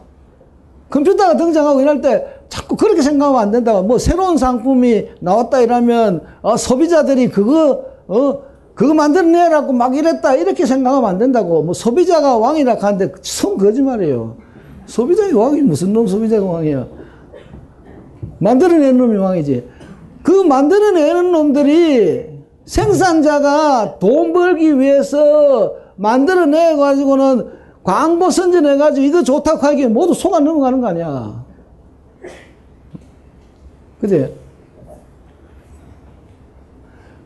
컴퓨터가 등장하고 이럴 때 자꾸 그렇게 생각하면 안 된다고. 뭐 새로운 상품이 나왔다 이러면 어, 소비자들이 그거 어 그거 만들어내라고 막 이랬다 이렇게 생각하면 안 된다고. 뭐 소비자가 왕이라 하는데 성 거짓말이에요. 소비자가 왕이 무슨 놈 소비자가 왕이야? 만들어내는 놈이 왕이지. 그 만들어내는 놈들이 생산자가 돈 벌기 위해서 만들어내 가지고는 광고 선전해 가지고 이거 좋다고 하기에 모두 속아 넘어가는 거 아니야. 그지?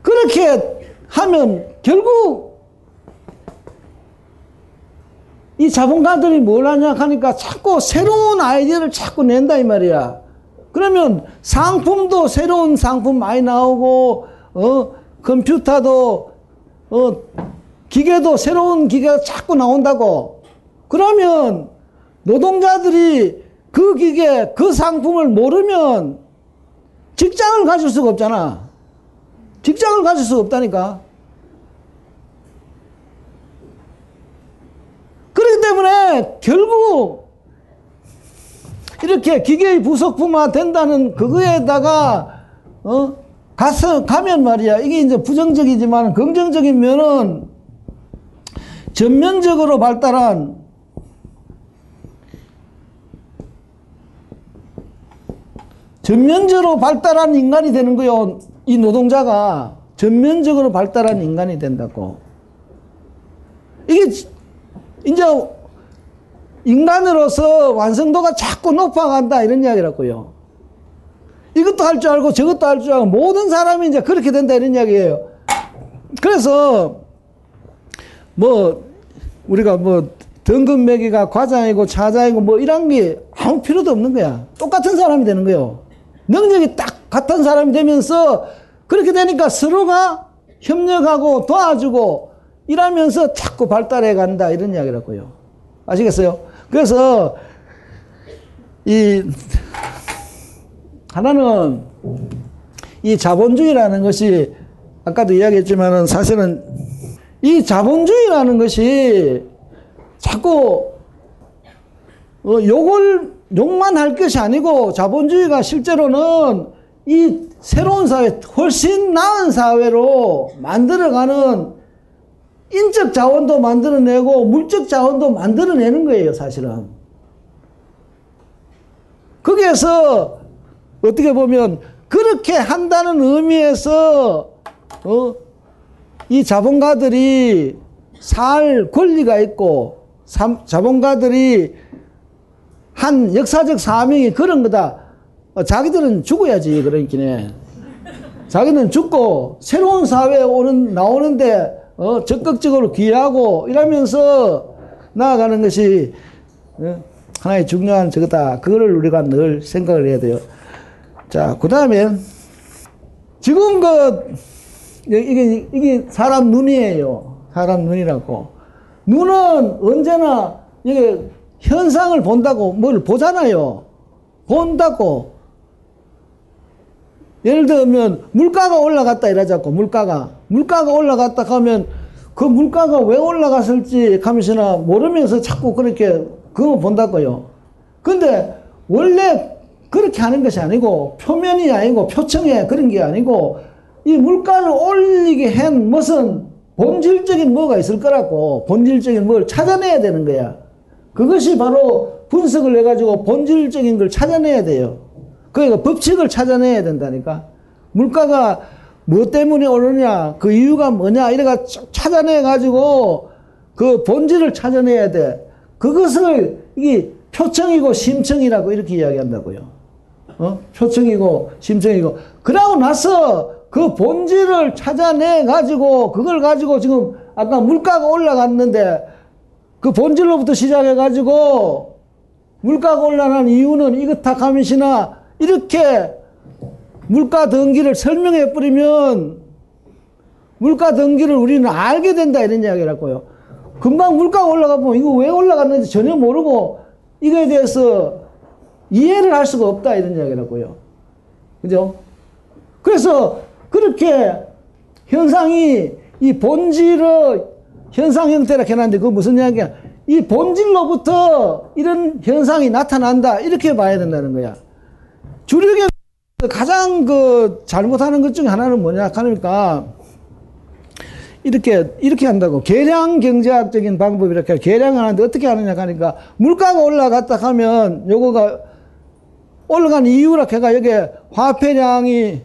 그렇게 하면 결국 이 자본가들이 뭘 하냐 하니까 자꾸 새로운 아이디어를 자꾸 낸다 이 말이야. 그러면 상품도 새로운 상품 많이 나오고 어 컴퓨터도 어 기계도 새로운 기계가 자꾸 나온다고. 그러면 노동자들이 그 기계 그 상품을 모르면 직장을 가질 수가 없잖아. 직장을 가질 수 없다니까. 그렇기 때문에 결국 이렇게 기계의 부속품화 된다는 그거에다가 어 가서 가면 말이야 이게 이제 부정적이지만 긍정적인 면은 전면적으로 발달한 전면적으로 발달한 인간이 되는 거요. 이 노동자가 전면적으로 발달한 인간이 된다고. 이게 이제 인간으로서 완성도가 자꾸 높아간다 이런 이야기라고요. 이것도 할 줄 알고 저것도 할 줄 알고 모든 사람이 이제 그렇게 된다 이런 이야기예요. 그래서 뭐 우리가 뭐 등급 매기가 과장이고 차장이고 뭐 이런 게 아무 필요도 없는 거야. 똑같은 사람이 되는 거예요. 능력이 딱 같은 사람이 되면서 그렇게 되니까 서로가 협력하고 도와주고 이러면서 자꾸 발달해 간다 이런 이야기라고요. 아시겠어요? 그래서 이 하나는 이 자본주의라는 것이 아까도 이야기했지만은 사실은 이 자본주의라는 것이 자꾸 어, 욕을 욕만 할 것이 아니고 자본주의가 실제로는 이 새로운 사회 훨씬 나은 사회로 만들어가는 인적 자원도 만들어내고 물적 자원도 만들어내는 거예요, 사실은. 거기에서 어떻게 보면 그렇게 한다는 의미에서 어, 이 자본가들이 살 권리가 있고 자본가들이 한 역사적 사명이 그런 거다. 어, 자기들은 죽어야지 그러니까 자기는 죽고 새로운 사회에 오는 나오는데 어, 적극적으로 기여하고 이러면서 나아가는 것이 어, 하나의 중요한 저거다. 그거를 우리가 늘 생각을 해야 돼요. 자, 그 다음에 지금 그 이게 이게 사람 눈이에요. 사람 눈이라고. 눈은 언제나 이게 현상을 본다고 뭘 보잖아요. 본다고. 예를 들면 물가가 올라갔다 이러자고 물가가 물가가 올라갔다 하면 그 물가가 왜 올라갔을지 하면서나 모르면서 자꾸 그렇게 그거 본다고요. 근데 원래 그렇게 하는 것이 아니고 표면이 아니고 표층에 그런 게 아니고 이 물가를 올리게 한 무슨 본질적인 뭐가 있을 거라고 본질적인 뭘 찾아내야 되는 거야. 그것이 바로 분석을 해가지고 본질적인 걸 찾아내야 돼요. 그러니까 법칙을 찾아내야 된다니까. 물가가 뭐 때문에 오르냐, 그 이유가 뭐냐, 이래가 찾아내가지고 그 본질을 찾아내야 돼. 그것을 이게 표청이고 심청이라고 이렇게 이야기한다고요. 어? 표청이고 심청이고 그러고 나서 그 본질을 찾아내 가지고 그걸 가지고 지금 아까 물가가 올라갔는데 그 본질로부터 시작해 가지고 물가가 올라간 이유는 이것다 가면시나 이렇게 물가 등기를 설명해 버리면 물가 등기를 우리는 알게 된다 이런 이야기라고요. 금방 물가가 올라가 보면 이거 왜 올라갔는지 전혀 모르고 이거에 대해서 이해를 할 수가 없다 이런 이야기라고요. 그죠? 그래서 그렇게 현상이 이 본질의 현상 형태라 해놨는데 그거 무슨 이야기야? 이 본질로부터 이런 현상이 나타난다 이렇게 봐야 된다는 거야. 주력의 가장 그 잘못하는 것 중에 하나는 뭐냐 하니까 이렇게 이렇게 한다고 계량 경제학적인 방법 이렇게 계량을 하는데 어떻게 하느냐 하니까 물가가 올라갔다 하면 요거가 올라간 이유라 해가 여기 화폐량이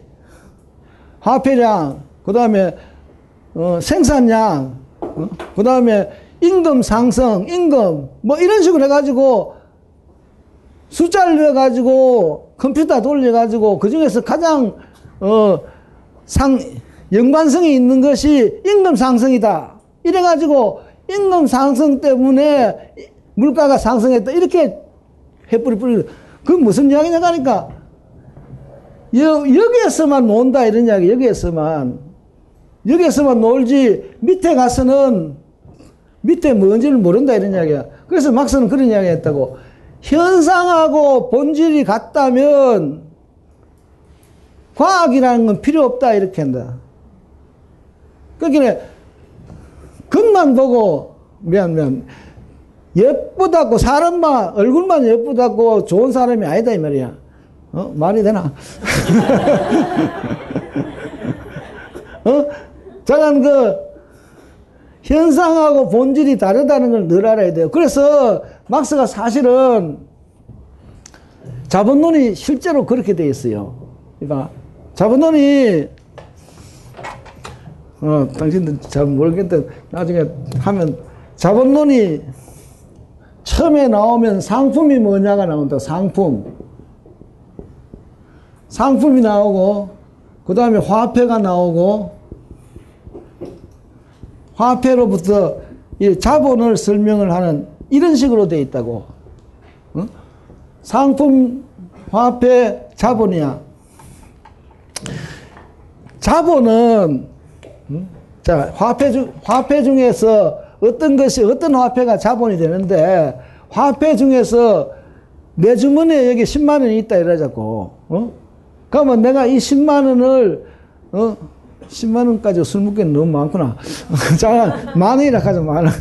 화폐량 그 다음에 어, 생산량 어? 그 다음에 임금 상승 임금 뭐 이런 식으로 해가지고 숫자를 넣어가지고 컴퓨터 돌려가지고 그 중에서 가장 어, 상 연관성이 있는 것이 임금 상승이다. 이래가지고 임금 상승 때문에 물가가 상승했다. 이렇게 해뿌리 뿌리. 그 무슨 이야기냐 하니까 여, 여기에서만 논다 이런 이야기. 여기에서만 여기에서만 놀지 밑에 가서는 밑에 뭔지를 모른다 이런 이야기야. 그래서 막스는 그런 이야기 했다고. 현상하고 본질이 같다면 과학이라는 건 필요 없다 이렇게 한다. 그러니까 겉만 보고 미안 미안 예쁘다고 사람만 얼굴만 예쁘다고 좋은 사람이 아니다 이 말이야. 어 말이 되나? <laughs> 어? 잠깐 그 현상하고 본질이 다르다는 걸 늘 알아야 돼요. 그래서 막스가 사실은 자본론이 실제로 그렇게 돼 있어요. 그러니까 자본론이 어, 당신들 잘 모르겠는데 나중에 하면 자본론이 처음에 나오면 상품이 뭐냐가 나온다. 상품. 상품이 나오고 그 다음에 화폐가 나오고 화폐로부터 이 자본을 설명을 하는 이런 식으로 돼 있다고. 어? 상품, 화폐, 자본이야. 자본은 음? 자 화폐 중 화폐 중에서 어떤 것이 어떤 화폐가 자본이 되는데 화폐 중에서 내 주머니에 여기 10만 원이 있다 이러자고. 어? 그러면 내가 이 10만 원을 어? 10만 원까지 술 먹기는 너무 많구나. <laughs> 자, 만 원이라 하자, 만 원.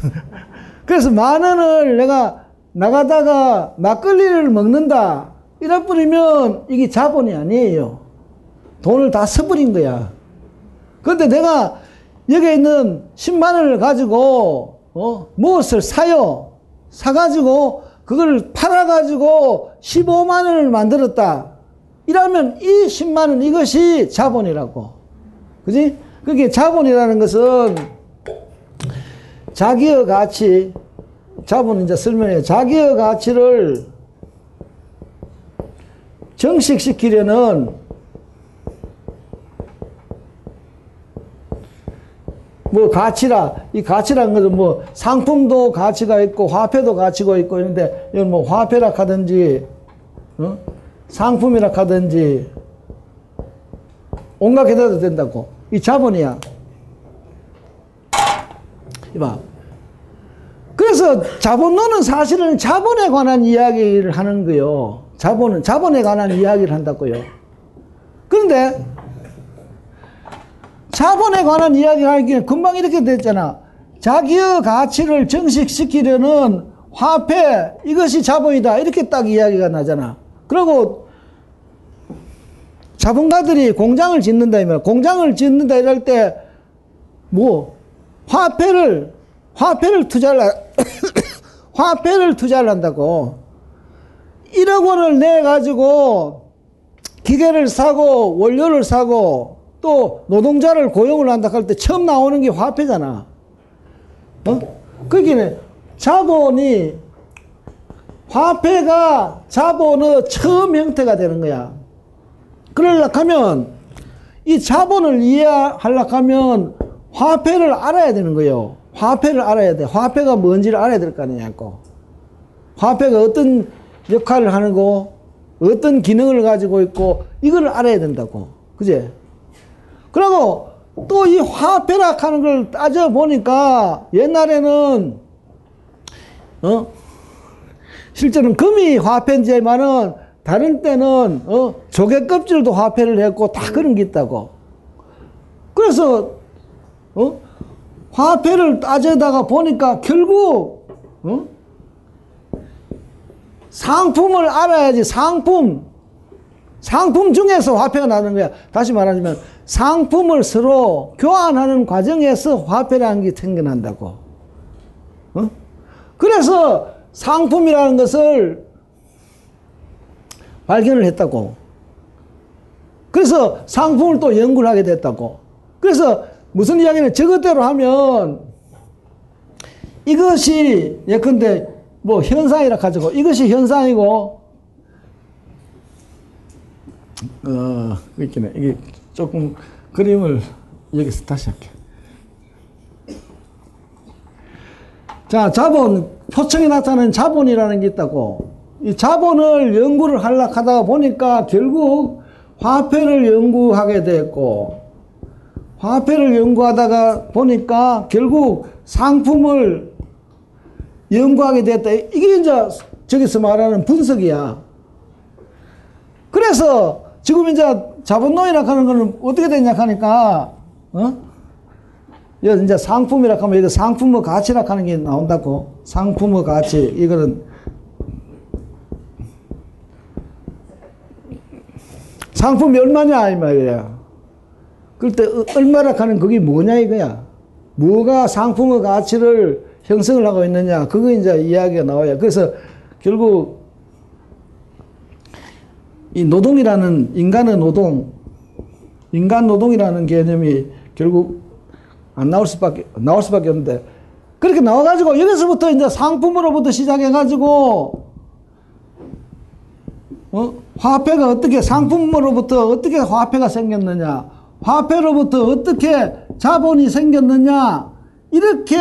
그래서 만 원을 내가 나가다가 막걸리를 먹는다. 이래 버리면 이게 자본이 아니에요. 돈을 다 써버린 거야. 그런데 내가 여기 있는 10만 원을 가지고, 어, 무엇을 사요. 사가지고, 그걸 팔아가지고 15만 원을 만들었다. 이러면 이 10만 원 이것이 자본이라고. 그지? 그게 자본이라는 것은 자기의 가치, 자본은 이제 설명해. 자기의 가치를 정식시키려는 뭐 가치라 이 가치라는 것은 뭐 상품도 가치가 있고 화폐도 가치가 있고 있는데 이건 뭐 화폐라 하든지 어? 상품이라 하든지 온갖 게 돼도 된다고 이 자본이야 이봐 그래서 자본론은 사실은 자본에 관한 이야기를 하는 거요 자본은 자본에 관한 이야기를 한다고요 그런데 자본에 관한 이야기를 하기는 금방 이렇게 됐잖아. 자기의 가치를 정식시키려는 화폐, 이것이 자본이다. 이렇게 딱 이야기가 나잖아. 그리고 자본가들이 공장을 짓는다, 이면 공장을 짓는다 이럴 때, 뭐, 화폐를, 화폐를 투자를, <coughs> 화폐를 투자를 한다고. 1억 원을 내 가지고 기계를 사고 원료를 사고 또 노동자를 고용을 한다 할 때 처음 나오는 게 화폐잖아. 어? 그게 자본이 화폐가 자본의 처음 형태가 되는 거야. 그러려고 하면 이 자본을 이해하려고 하면 화폐를 알아야 되는 거예요. 화폐를 알아야 돼. 화폐가 뭔지를 알아야 될 거 아니냐고. 화폐가 어떤 역할을 하는 거, 어떤 기능을 가지고 있고, 이걸 알아야 된다고. 그제? 그리고 또 이 화폐라 하는 걸 따져보니까 옛날에는, 어? 실제는 금이 화폐인지만은 다른 때는, 어? 조개 껍질도 화폐를 했고 다 그런 게 있다고. 그래서, 어? 화폐를 따져다가 보니까 결국, 어? 상품을 알아야지 상품 상품 중에서 화폐가 나는 거야 다시 말하자면 상품을 서로 교환하는 과정에서 화폐라는 게 생겨난다고 어? 그래서 상품이라는 것을 발견을 했다고 그래서 상품을 또 연구를 하게 됐다고 그래서 무슨 이야기는 저것대로 하면 이것이 예컨대 뭐 현상이라 가지고 이것이 현상이고 어 있겠네. 이게 조금 그림을 여기서 다시 할게. 자 자본 표층이 나타나는 자본이라는 게 있다고. 이 자본을 연구를 하려고 하다가 보니까 결국 화폐를 연구하게 됐고 화폐를 연구하다가 보니까 결국 상품을 연구하게 됐다. 이게 이제 저기서 말하는 분석이야. 그래서 지금 이제 자본론이라 하는 거는 어떻게 되냐 하니까, 어? 이제 상품이라 하면 여기 상품의 가치라 하는 게 나온다고. 상품의 가치. 이거는 상품이 얼마냐 이 말이야. 그때 얼마라 하는 그게 뭐냐 이거야. 뭐가 상품의 가치를 형성을 하고 있느냐 그거 이제 이야기가 나와요. 그래서 결국 이 노동이라는 인간의 노동, 인간 노동이라는 개념이 결국 안 나올 수밖에 나올 수밖에 없는데 그렇게 나와가지고 여기서부터 이제 상품으로부터 시작해가지고 어? 화폐가 어떻게 상품으로부터 어떻게 화폐가 생겼느냐, 화폐로부터 어떻게 자본이 생겼느냐 이렇게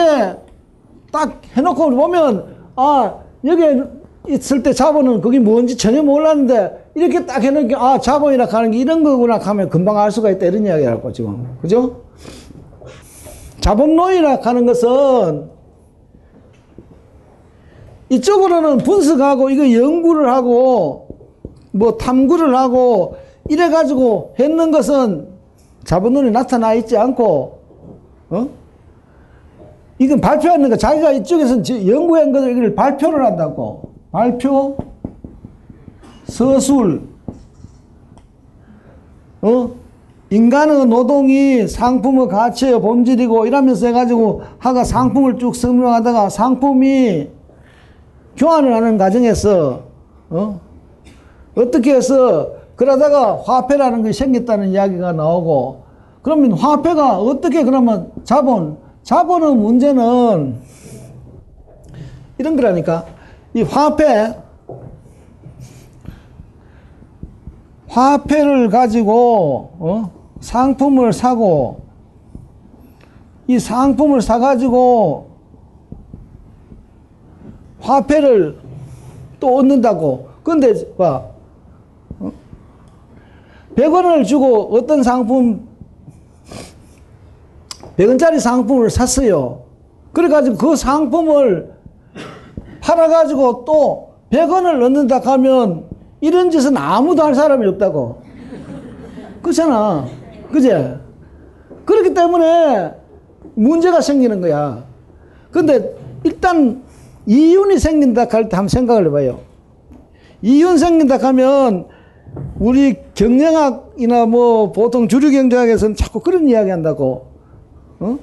딱 해놓고 보면 아 여기에 있을 때 자본은 그게 뭔지 전혀 몰랐는데 이렇게 딱 해놓으니까 아 자본이라 하는 게 이런 거구나 하면 금방 알 수가 있다 이런 이야기라고 지금 그죠? 자본론이라 하는 것은 이쪽으로는 분석하고 이거 연구를 하고 뭐 탐구를 하고 이래 가지고 했는 것은 자본론이 나타나 있지 않고 어? 이건 발표하는 거 자기가 이쪽에서 연구한 것을 발표를 한다고. 발표? 서술. 어? 인간의 노동이 상품의 가치의 본질이고 이러면서 해가지고 하가 상품을 쭉 설명하다가 상품이 교환을 하는 과정에서 어? 어떻게 해서 그러다가 화폐라는 것이 생겼다는 이야기가 나오고 그러면 화폐가 어떻게 그러면 자본 자본의 문제는 이런 거라니까. 이 화폐 화폐를 가지고 어? 상품을 사고 이 상품을 사가지고 화폐를 또 얻는다고. 근데 봐 100원을 주고 어떤 상품 100원짜리 상품을 샀어요. 그래가지고 그 상품을 팔아가지고 또 100원을 넣는다 하면 이런 짓은 아무도 할 사람이 없다고. 그렇잖아. 그제? 그렇기 때문에 문제가 생기는 거야. 근데 일단 이윤이 생긴다 할 때 한번 생각을 해봐요. 이윤 생긴다 하면 우리 경영학이나 뭐 보통 주류 경제학에서는 자꾸 그런 이야기 한다고. 어?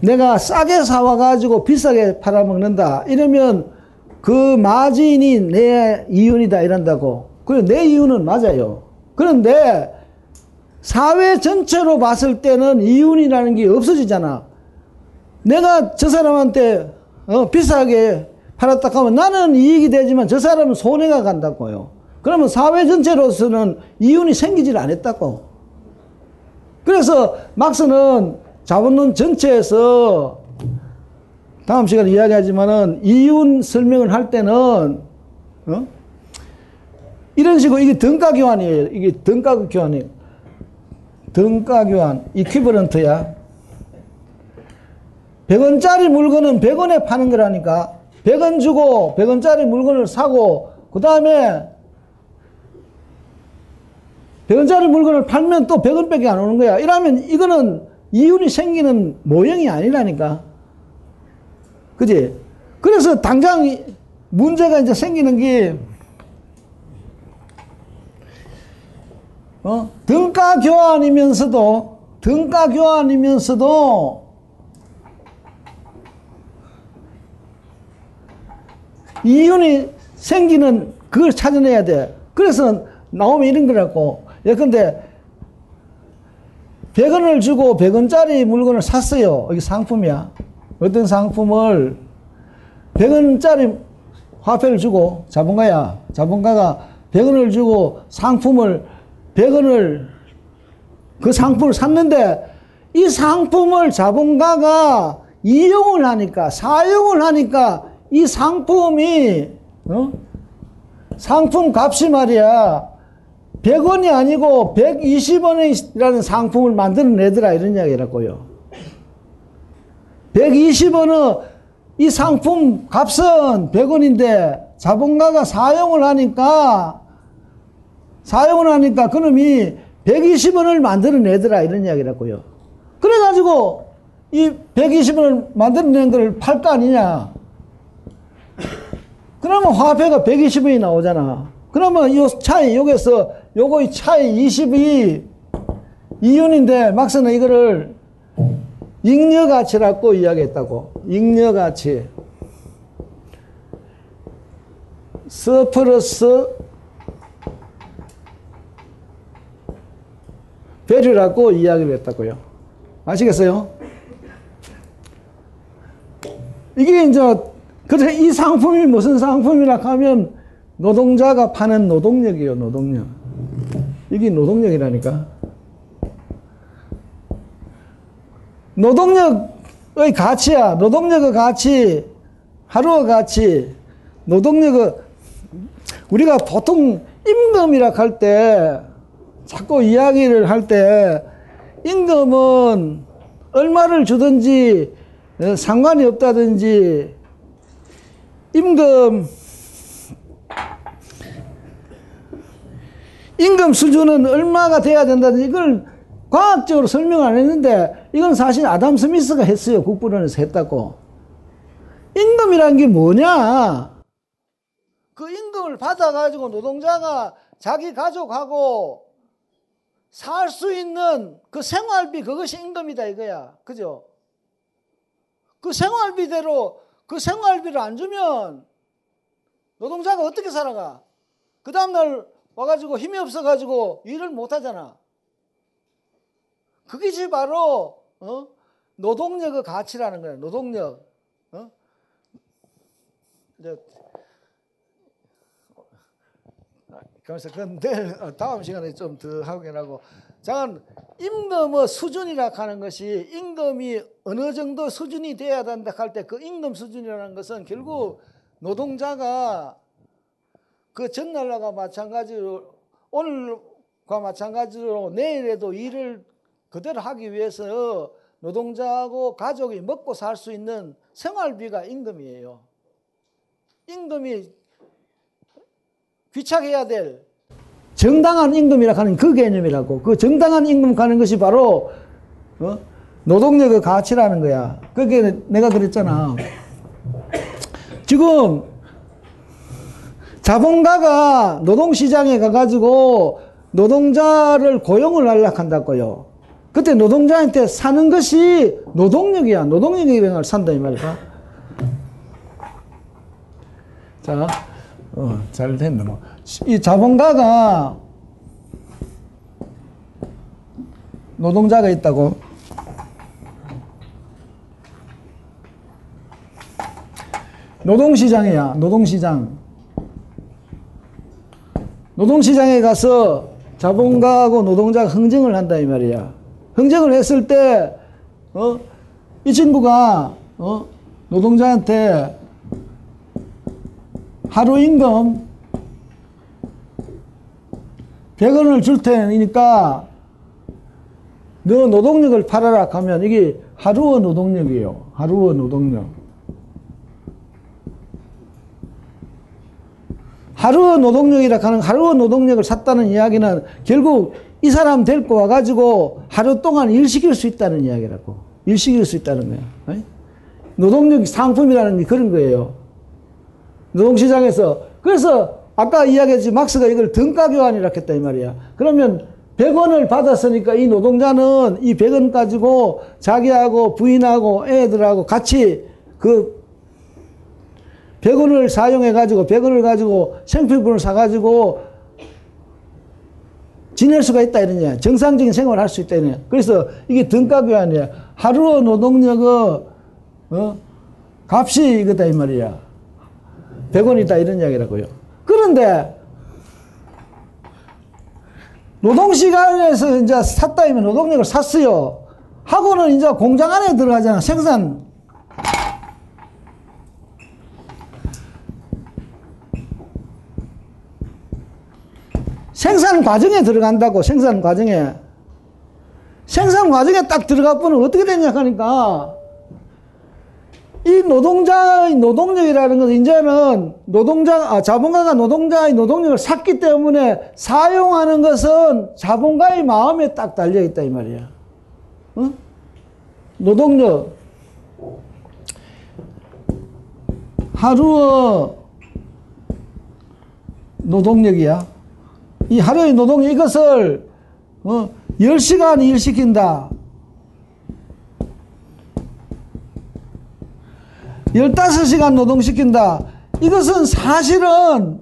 내가 싸게 사와가지고 비싸게 팔아먹는다. 이러면 그 마진이 내 이윤이다. 이런다고. 그래, 내 이윤은 맞아요. 그런데 사회 전체로 봤을 때는 이윤이라는 게 없어지잖아. 내가 저 사람한테 어, 비싸게 팔았다 하면 나는 이익이 되지만 저 사람은 손해가 간다고요. 그러면 사회 전체로서는 이윤이 생기질 않았다고. 그래서 막스는 자본론 전체에서 다음 시간에 이야기하지만은 이윤 설명을 할 때는 어? 이런 식으로 이게 등가 교환이에요. 이게 등가 교환이에요. 등가 교환, 이퀴버런트야. 100원짜리 물건은 100원에 파는 거라니까. 100원 주고 100원짜리 물건을 사고 그 다음에 100원짜리 물건을 팔면 또 100원밖에 안 오는 거야. 이러면 이거는 이윤이 생기는 모형이 아니라니까. 그지? 그래서 당장 이- 문제가 이제 생기는 게, 어? 등가 교환이면서도, 등가 교환이면서도, 이윤이 생기는 그걸 찾아내야 돼. 그래서 나오면 이런 거라고. 예컨대 100원을 주고 100원짜리 물건을 샀어요. 이게 상품이야. 어떤 상품을 100원짜리 화폐를 주고 자본가야. 자본가가 100원을 주고 상품을 100원을 그 상품을 샀는데 이 상품을 자본가가 이용을 하니까 사용을 하니까 이 상품이 어? 상품 값이 말이야 100원이 아니고 120원이라는 상품을 만들어내더라 이런 이야기라고요. 120원은 이 상품 값은 100원인데 자본가가 사용을 하니까 사용을 하니까 그놈이 120원을 만들어내더라 이런 이야기라고요. 그래가지고 이 120원을 만들어낸 걸 팔 거 아니냐. 그러면 화폐가 120원이 나오잖아. 그러면 이 차이, 여기서 요거의 차이 20이 이윤인데 막상 이거를 잉여가치라고 이야기했다고. 잉여가치. 서플러스 배류라고 이야기를 했다고요. 아시겠어요? 이게 이제 그래서 이 상품이 무슨 상품이라 하면 노동자가 파는 노동력이에요, 노동력. 이게 노동력이라니까. 노동력의 가치야. 노동력의 가치, 하루의 가치, 노동력의 우리가 보통 임금이라 할 때 자꾸 이야기를 할 때 임금은 얼마를 주든지 어, 상관이 없다든지 임금 임금 수준은 얼마가 돼야 된다든지 이걸 과학적으로 설명 안 했는데 이건 사실 아담 스미스가 했어요. 국부론에서 했다고. 임금이란 게 뭐냐? 그 임금을 받아가지고 노동자가 자기 가족하고 살 수 있는 그 생활비 그것이 임금이다 이거야. 그죠? 그 생활비대로 그 생활비를 안 주면 노동자가 어떻게 살아가? 그 다음날 와가지고 힘이 없어가지고 일을 못 하잖아. 그것이 바로 어? 노동력의 가치라는 거야. 노동력. 어? 그래서 그건 내일 어, 다음 시간에 좀더 하고 자 임금의 수준이라 하는 것이 임금이 어느 정도 수준이 돼야 된다 할 때 그 임금 수준이라는 것은 결국 노동자가 그 전날과 마찬가지로 오늘과 마찬가지로 내일에도 일을 그대로 하기 위해서 노동자하고 가족이 먹고 살 수 있는 생활비가 임금이에요. 임금이 귀착해야 될 정당한 임금이라 하는 그 개념이라고. 그 정당한 임금 가는 것이 바로 어? 노동력의 가치라는 거야. 그게 내가 그랬잖아. 지금 자본가가 노동시장에 가가지고 노동자를 고용을 하려고 한다고요. 그때 노동자한테 사는 것이 노동력이야. 노동력을 산다 이 말이야. 자, 어, 잘 됐네 뭐. 이 자본가가 노동자가 있다고. 노동시장이야, 노동시장. 노동시장에 가서 자본가하고 노동자가 흥정을 한다, 이 말이야. 흥정을 했을 때, 어, 이 친구가, 어, 노동자한테 하루 임금 100원을 줄 테니까 너 노동력을 팔아라 하면 이게 하루어 노동력이에요. 하루어 노동력. 하루어 노동력이라 하는 하루어 노동력을 샀다는 이야기는 결국 이 사람 데리고 와가지고 하루 동안 일 시킬 수 있다는 이야기라고. 일 시킬 수 있다는 거예요. 어이? 노동력 상품이라는 게 그런 거예요. 노동시장에서. 그래서 아까 이야기했지 막스가 이걸 등가 교환이라 했다 이 말이야. 그러면 100원을 받았으니까 이 노동자는 이 100원 가지고 자기하고 부인하고 애들하고 같이 그 100원을 사용해 가지고 100원을 가지고 생필품을 사 가지고 지낼 수가 있다 이러냐. 정상적인 생활을 할 수 있다 이러냐. 그래서 이게 등가 교환이야. 하루 노동력의 어? 값이 이거다 이 말이야. 100원이다 이런 이야기라고요. 그런데 노동시간에서 이제 샀다 이면 노동력을 샀어요. 하고는 이제 공장 안에 들어가잖아. 생산. 생산 과정에 들어간다고, 생산 과정에. 생산 과정에 딱 들어가 보면 어떻게 되냐 하니까, 이 노동자의 노동력이라는 것은 이제는 노동자, 아, 자본가가 노동자의 노동력을 샀기 때문에 사용하는 것은 자본가의 마음에 딱 달려 있다, 이 말이야. 어? 노동력. 하루의 노동력이야. 이 하루의 노동력, 이것을, 어, 10시간 일 시킨다. 15시간 노동시킨다. 이것은 사실은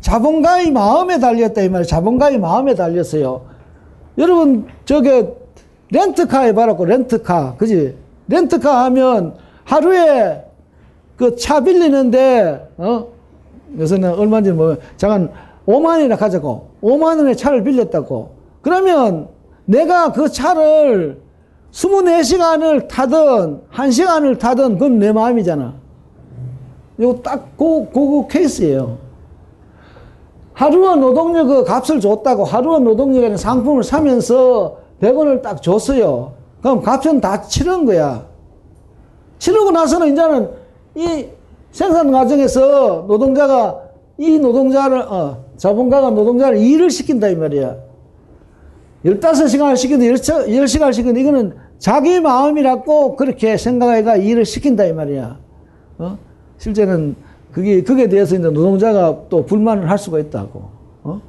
자본가의 마음에 달렸다 이 말이에요. 자본가의 마음에 달렸어요. 여러분 저게 렌트카 해봐라고 렌트카 그지? 렌트카 하면 하루에 그 차 빌리는데 어 요새는 얼마인지 뭐 잠깐 5만 원이나 가자고 5만 원에 차를 빌렸다고 그러면 내가 그 차를 24시간을 타든 1시간을 타든 그건 내 마음이잖아. 이거 딱 그, 그, 그 케이스예요. 하루의 노동력 그 값을 줬다고 하루의 노동력이라는 상품을 사면서 100원을 딱 줬어요. 그럼 값은 다 치른 거야. 치르고 나서는 이제는 이 생산 과정에서 노동자가 이 노동자를, 어, 자본가가 노동자를 일을 시킨다 이 말이야. 15시간을 시키든 10시간을 시키든 이거는 자기 마음이라고 그렇게 생각해가 일을 시킨다 이 말이야. 어? 실제는 그게, 그게 대해서 이제 노동자가 또 불만을 할 수가 있다고. 어?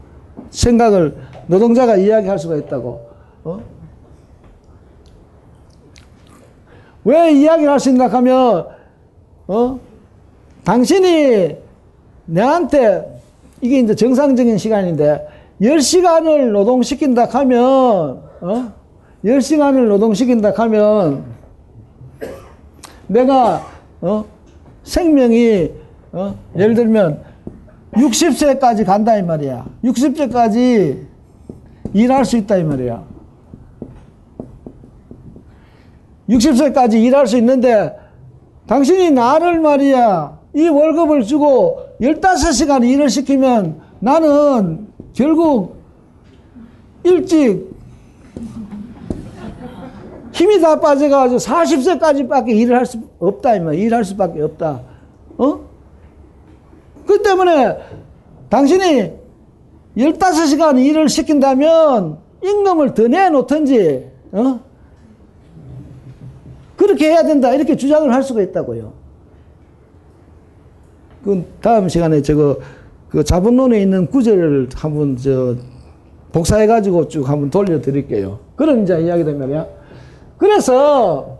생각을 노동자가 이야기할 수가 있다고. 어? 왜 이야기를 할수 있나 하면, 어? 당신이 내한테 이게 이제 정상적인 시간인데 10시간을 노동시킨다 하면, 어? 10시간을 노동시킨다 하면, 내가, 어? 생명이, 어? 예를 들면, 60세까지 간다, 이 말이야. 60세까지 일할 수 있다, 이 말이야. 60세까지 일할 수 있는데, 당신이 나를 말이야, 이 월급을 주고 15시간 일을 시키면 나는 결국 일찍 힘이 다 빠져가지고 40세까지밖에 일을 할 수 없다, 이말 일할 수밖에 없다. 어? 그 때문에 당신이 15시간 일을 시킨다면 임금을 더 내놓든지, 어? 그렇게 해야 된다. 이렇게 주장을 할 수가 있다고요. 그 다음 시간에 저거 그 자본론에 있는 구절을 한번 저 복사해 가지고 쭉 한번 돌려 드릴게요. 그런 이제 이야기단 말이야. 그래서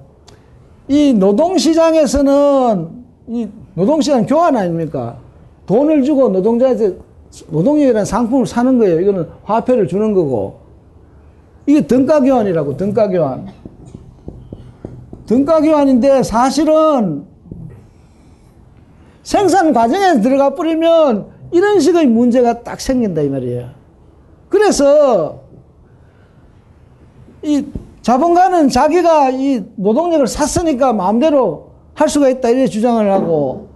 이 노동시장에서는 이 노동시장 교환 아닙니까? 돈을 주고 노동자한테 노동력이라는 상품을 사는 거예요. 이거는 화폐를 주는 거고. 이게 등가 교환이라고, 등가 교환. 등가 교환인데 사실은 생산 과정에 들어가 버리면 이런 식의 문제가 딱 생긴다 이 말이에요. 그래서 이 자본가는 자기가 이 노동력을 샀으니까 마음대로 할 수가 있다 이렇게 주장을 하고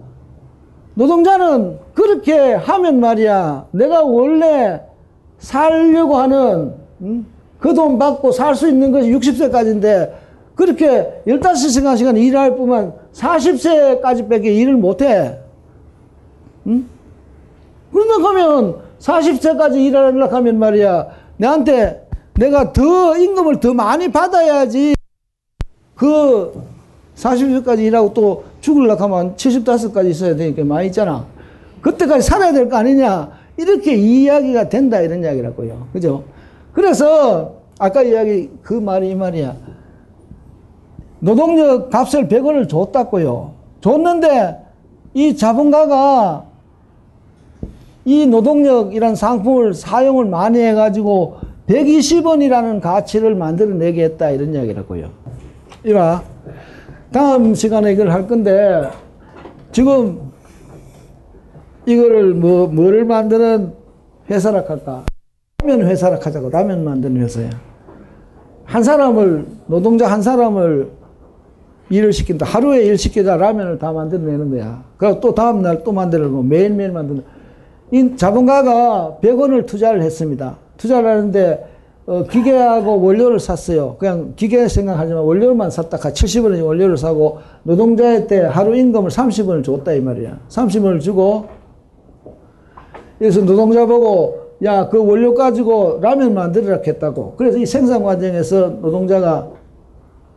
노동자는 그렇게 하면 말이야 내가 원래 살려고 하는 그돈 받고 살 수 있는 것이 60세까지인데 그렇게 15시간 일할 뿐만 40세까지 밖에 일을 못해. 응? 하면 40세까지 일하려고 하면 말이야 내한테 내가 더 임금을 더 많이 받아야지 그 40세까지 일하고 또 죽으려고 하면 75까지 있어야 되니까 많이 있잖아. 그때까지 살아야 될 거 아니냐. 이렇게 이야기가 된다 이런 이야기라고요. 그죠? 그래서 아까 이야기 그 말이 이 말이야. 노동력 값을 100원을 줬다고요. 줬는데 이 자본가가 이 노동력이란 상품을 사용을 많이 해가지고 120원이라는 가치를 만들어내게 했다 이런 이야기라고요. 이봐. 다음 시간에 이걸 할 건데 지금 이거를 뭐 뭐를 만드는 회사라 할까? 라면 회사라 하자고 라면 만드는 회사야. 한 사람을 노동자 한 사람을 일을 시킨다. 하루에 일 시키다 라면을 다 만들어내는 거야. 그리고 또 다음 날 또 만들고 매일매일 만드는. 이 자본가가 100원을 투자를 했습니다. 투자를 하는데 어, 기계하고 원료를 샀어요. 그냥 기계 생각하지만 원료만 샀다가 70원의 원료를 사고 노동자의 때 하루 임금을 30원을 줬다 이 말이야. 30원을 주고 그래서 노동자 보고 야 그 원료 가지고 라면 만들으라 했다고. 그래서 이 생산 과정에서 노동자가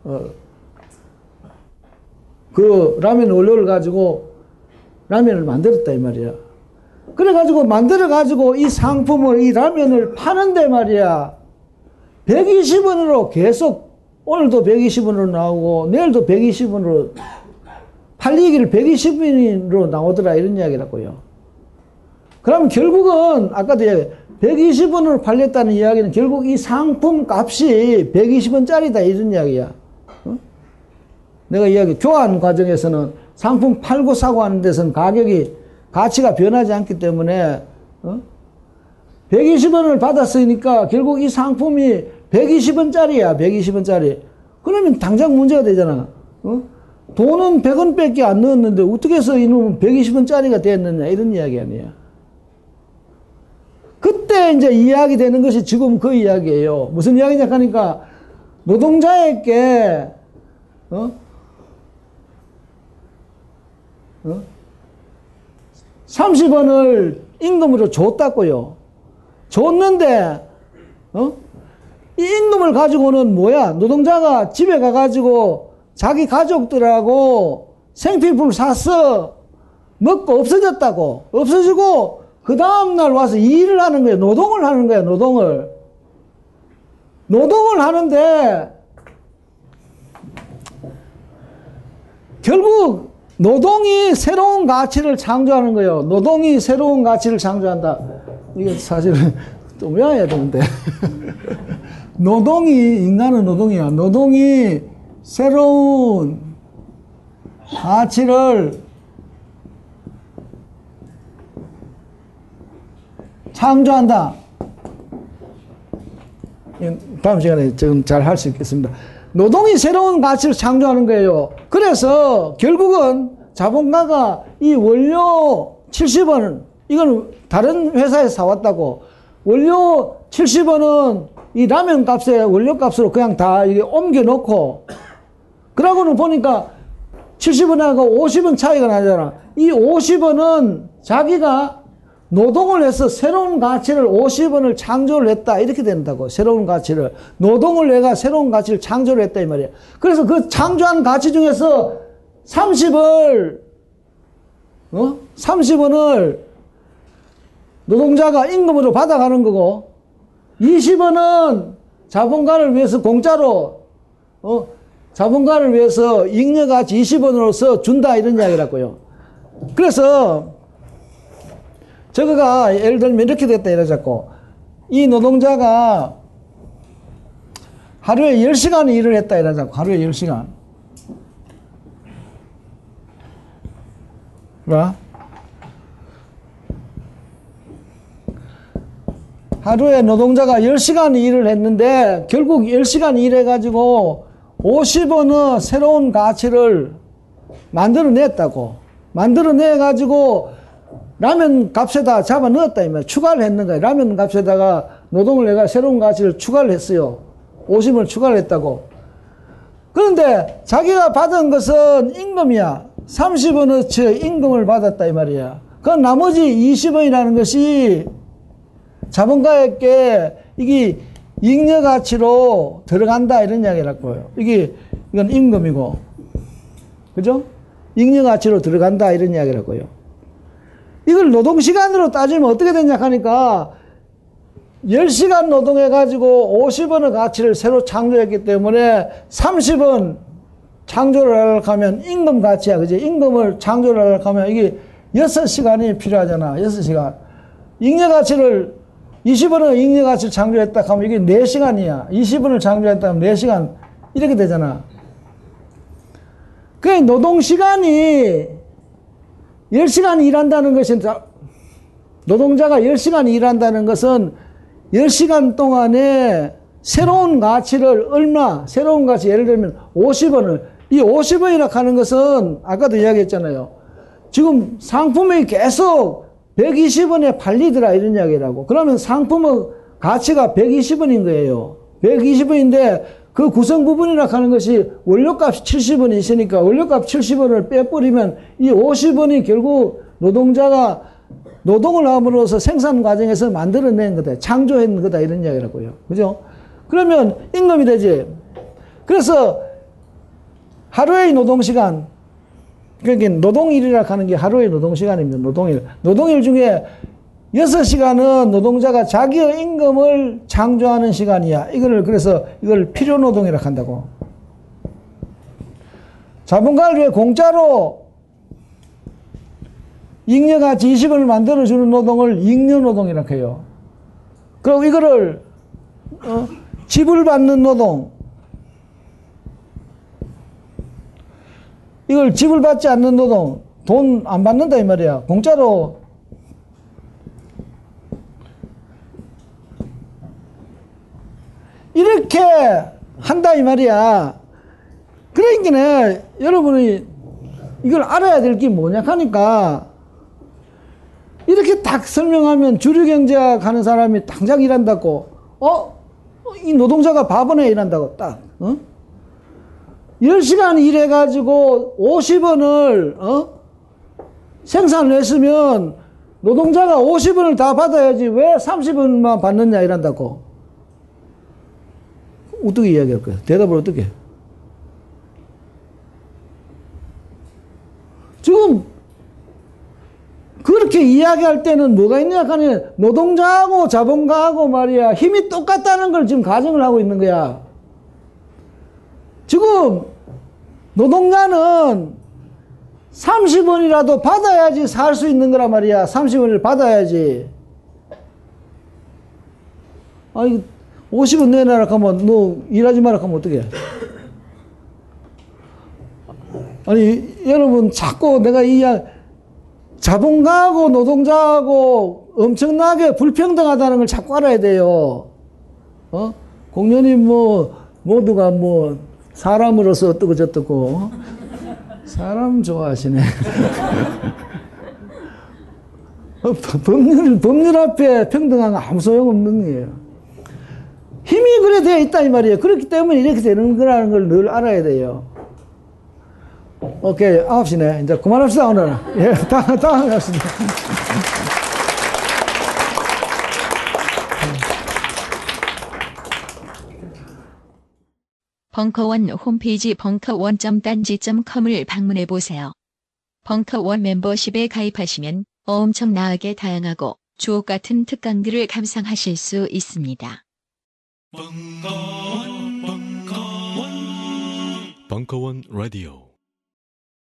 어, 그 라면 원료를 가지고 라면을 만들었다 이 말이야. 그래가지고 만들어가지고 이 상품을, 이 라면을 파는데 말이야. 120원으로 계속, 오늘도 120원으로 나오고, 내일도 120원으로, 팔리기를 120원으로 나오더라, 이런 이야기라고요. 그럼 결국은, 아까도 120원으로 팔렸다는 이야기는 결국 이 상품 값이 120원짜리다, 이런 이야기야. 어? 내가 이야기, 교환 과정에서는 상품 팔고 사고 하는 데서는 가격이 가치가 변하지 않기 때문에 어? 120원을 받았으니까 결국 이 상품이 120원짜리야 120원짜리 그러면 당장 문제가 되잖아 어? 돈은 100원밖에 안 넣었는데 어떻게 해서 이놈은 120원짜리가 됐느냐 이런 이야기 아니야 그때 이제 이야기 되는 것이 지금 그 이야기예요 무슨 이야기냐 하니까 노동자에게 어? 어? 30원을 임금으로 줬다고요. 줬는데 어? 이 임금을 가지고는 뭐야? 노동자가 집에 가가지고 자기 가족들하고 생필품을 샀어. 먹고 없어졌다고. 없어지고 그 다음날 와서 일을 하는 거예요. 노동을 하는 거예요. 노동을. 노동을 하는데 결국 노동이 새로운 가치를 창조하는 거예요. 노동이 새로운 가치를 창조한다. 이게 사실은 <laughs> 좀 외워야 되는데. <laughs> 노동이, 인간은 노동이야. 노동이 새로운 가치를 창조한다. 다음 시간에 지금 잘할 수 있겠습니다. 노동이 새로운 가치를 창조하는 거예요. 그래서 결국은 자본가가 이 원료 70원은 이건 다른 회사에서 사왔다고 원료 70원은 이 라면 값에 원료 값으로 그냥 다 이게 옮겨 놓고 그러고는 보니까 70원하고 50원 차이가 나잖아. 이 50원은 자기가 노동을 해서 새로운 가치를 50원을 창조를 했다. 이렇게 된다고. 새로운 가치를. 노동을 내가 새로운 가치를 창조를 했다. 이 말이야. 그래서 그 창조한 가치 중에서 30을, 어? 30원을 노동자가 임금으로 받아가는 거고, 20원은 자본가를 위해서 공짜로, 어? 자본가를 위해서 잉여가치 20원으로서 준다. 이런 이야기라고요. 그래서 저거가 예를 들면 이렇게 됐다 이래자고. 이 노동자가 하루에 10시간 일을 했다 이래자고. 하루에 10시간. 뭐야? 하루에 노동자가 10시간 일을 했는데 결국 10시간 일해가지고 50원의 새로운 가치를 만들어냈다고. 만들어내가지고 라면 값에다 잡아 넣었다 이 말. 추가를 했는 거야. 라면 값에다가 노동을 내가 새로운 가치를 추가를 했어요. 50원을 추가를 했다고. 그런데 자기가 받은 것은 임금이야. 30원어치 임금을 받았다 이 말이야. 그 나머지 20원이라는 것이 자본가에게 이게 잉여 가치로 들어간다 이런 이야기라고요. 이게 이건 임금이고, 그죠? 잉여 가치로 들어간다 이런 이야기라고요. 이걸 노동 시간으로 따지면 어떻게 되냐 하니까 10시간 노동해가지고 50원의 가치를 새로 창조했기 때문에 30원 창조를 하면 임금 가치야. 그지? 임금을 창조를 하면 이게 6시간이 필요하잖아. 6시간. 잉여 가치를 20원의 잉여 가치를 창조했다 하면 이게 4시간이야. 20원을 창조했다 하면 4시간. 이렇게 되잖아. 그 노동 시간이 10시간 일한다는 것은 노동자가 10시간 일한다는 것은 10시간 동안에 새로운 가치를 얼마, 새로운 가치, 예를 들면 50원을, 이 50원이라 하는 것은 아까도 이야기했잖아요. 지금 상품이 계속 120원에 팔리더라 이런 이야기라고. 그러면 상품의 가치가 120원인 거예요. 120원인데 그 구성 부분이라 하는 것이 원료값이 70원이 있으니까 원료값 70원을 빼버리면 이 50원이 결국 노동자가 노동을 함으로써 생산 과정에서 만들어낸 거다. 창조한 거다. 이런 이야기라고요. 그죠? 그러면 임금이 되지. 그래서 하루의 노동시간, 그러니까 노동일이라 하는 게 하루의 노동시간입니다. 노동일. 노동일 중에 6시간은 노동자가 자기의 임금을 창조하는 시간이야. 이거를 그래서 이걸 필요 노동이라 한다고. 자본가를 위해 공짜로 잉여가치 20원을 만들어주는 노동을 잉여노동이라 해요. 그리고 이거를 어, 지불 받는 노동 이걸 지불 받지 않는 노동 돈 안 받는다 이 말이야. 공짜로 이렇게 한다 이 말이야. 그러니까 여러분이 이걸 알아야 될 게 뭐냐 하니까 이렇게 딱 설명하면 주류 경제학 하는 사람이 당장 일한다고 어? 이 노동자가 바보네 일한다고 딱 어? 10시간 일해가지고 50원을 어? 생산을 했으면 노동자가 50원을 다 받아야지 왜 30원만 받느냐 이란다고 어떻게 이야기할 거야? 대답을 어떻게 해? 지금 그렇게 이야기할 때는 뭐가 있냐 하면 노동자하고 자본가하고 말이야 힘이 똑같다는 걸 지금 가정을 하고 있는 거야. 지금 노동자는 30원이라도 받아야지 살 수 있는 거란 말이야. 30원을 받아야지. 아니 50원 내놔라 하면 너 일하지 마라 하면 어떻게 아니 여러분 자꾸 내가 이 자본가하고 노동자하고 엄청나게 불평등하다는 걸 자꾸 알아야 돼요. 어? 공연이 뭐 모두가 뭐 사람으로서 어떻고 저떻고 사람 좋아하시네. <laughs> 어, 법률 법률 앞에 평등한 거 아무 소용 없는 거예요. 힘이 그래 되어 있다 이 말이에요. 그렇기 때문에 이렇게 되는 거라는 걸 늘 알아야 돼요. 오케이, 9시네. 이제 그만합시다, 오늘. 예, <laughs> 다음, 다음에 합시다. 벙커원 홈페이지 벙커원.딴지.com을 방문해 보세요. 벙커원 멤버십에 가입하시면 엄청나게 다양하고 주옥 같은 특강들을 감상하실 수 있습니다. 벙커원, 벙커원, 벙커원 라디오.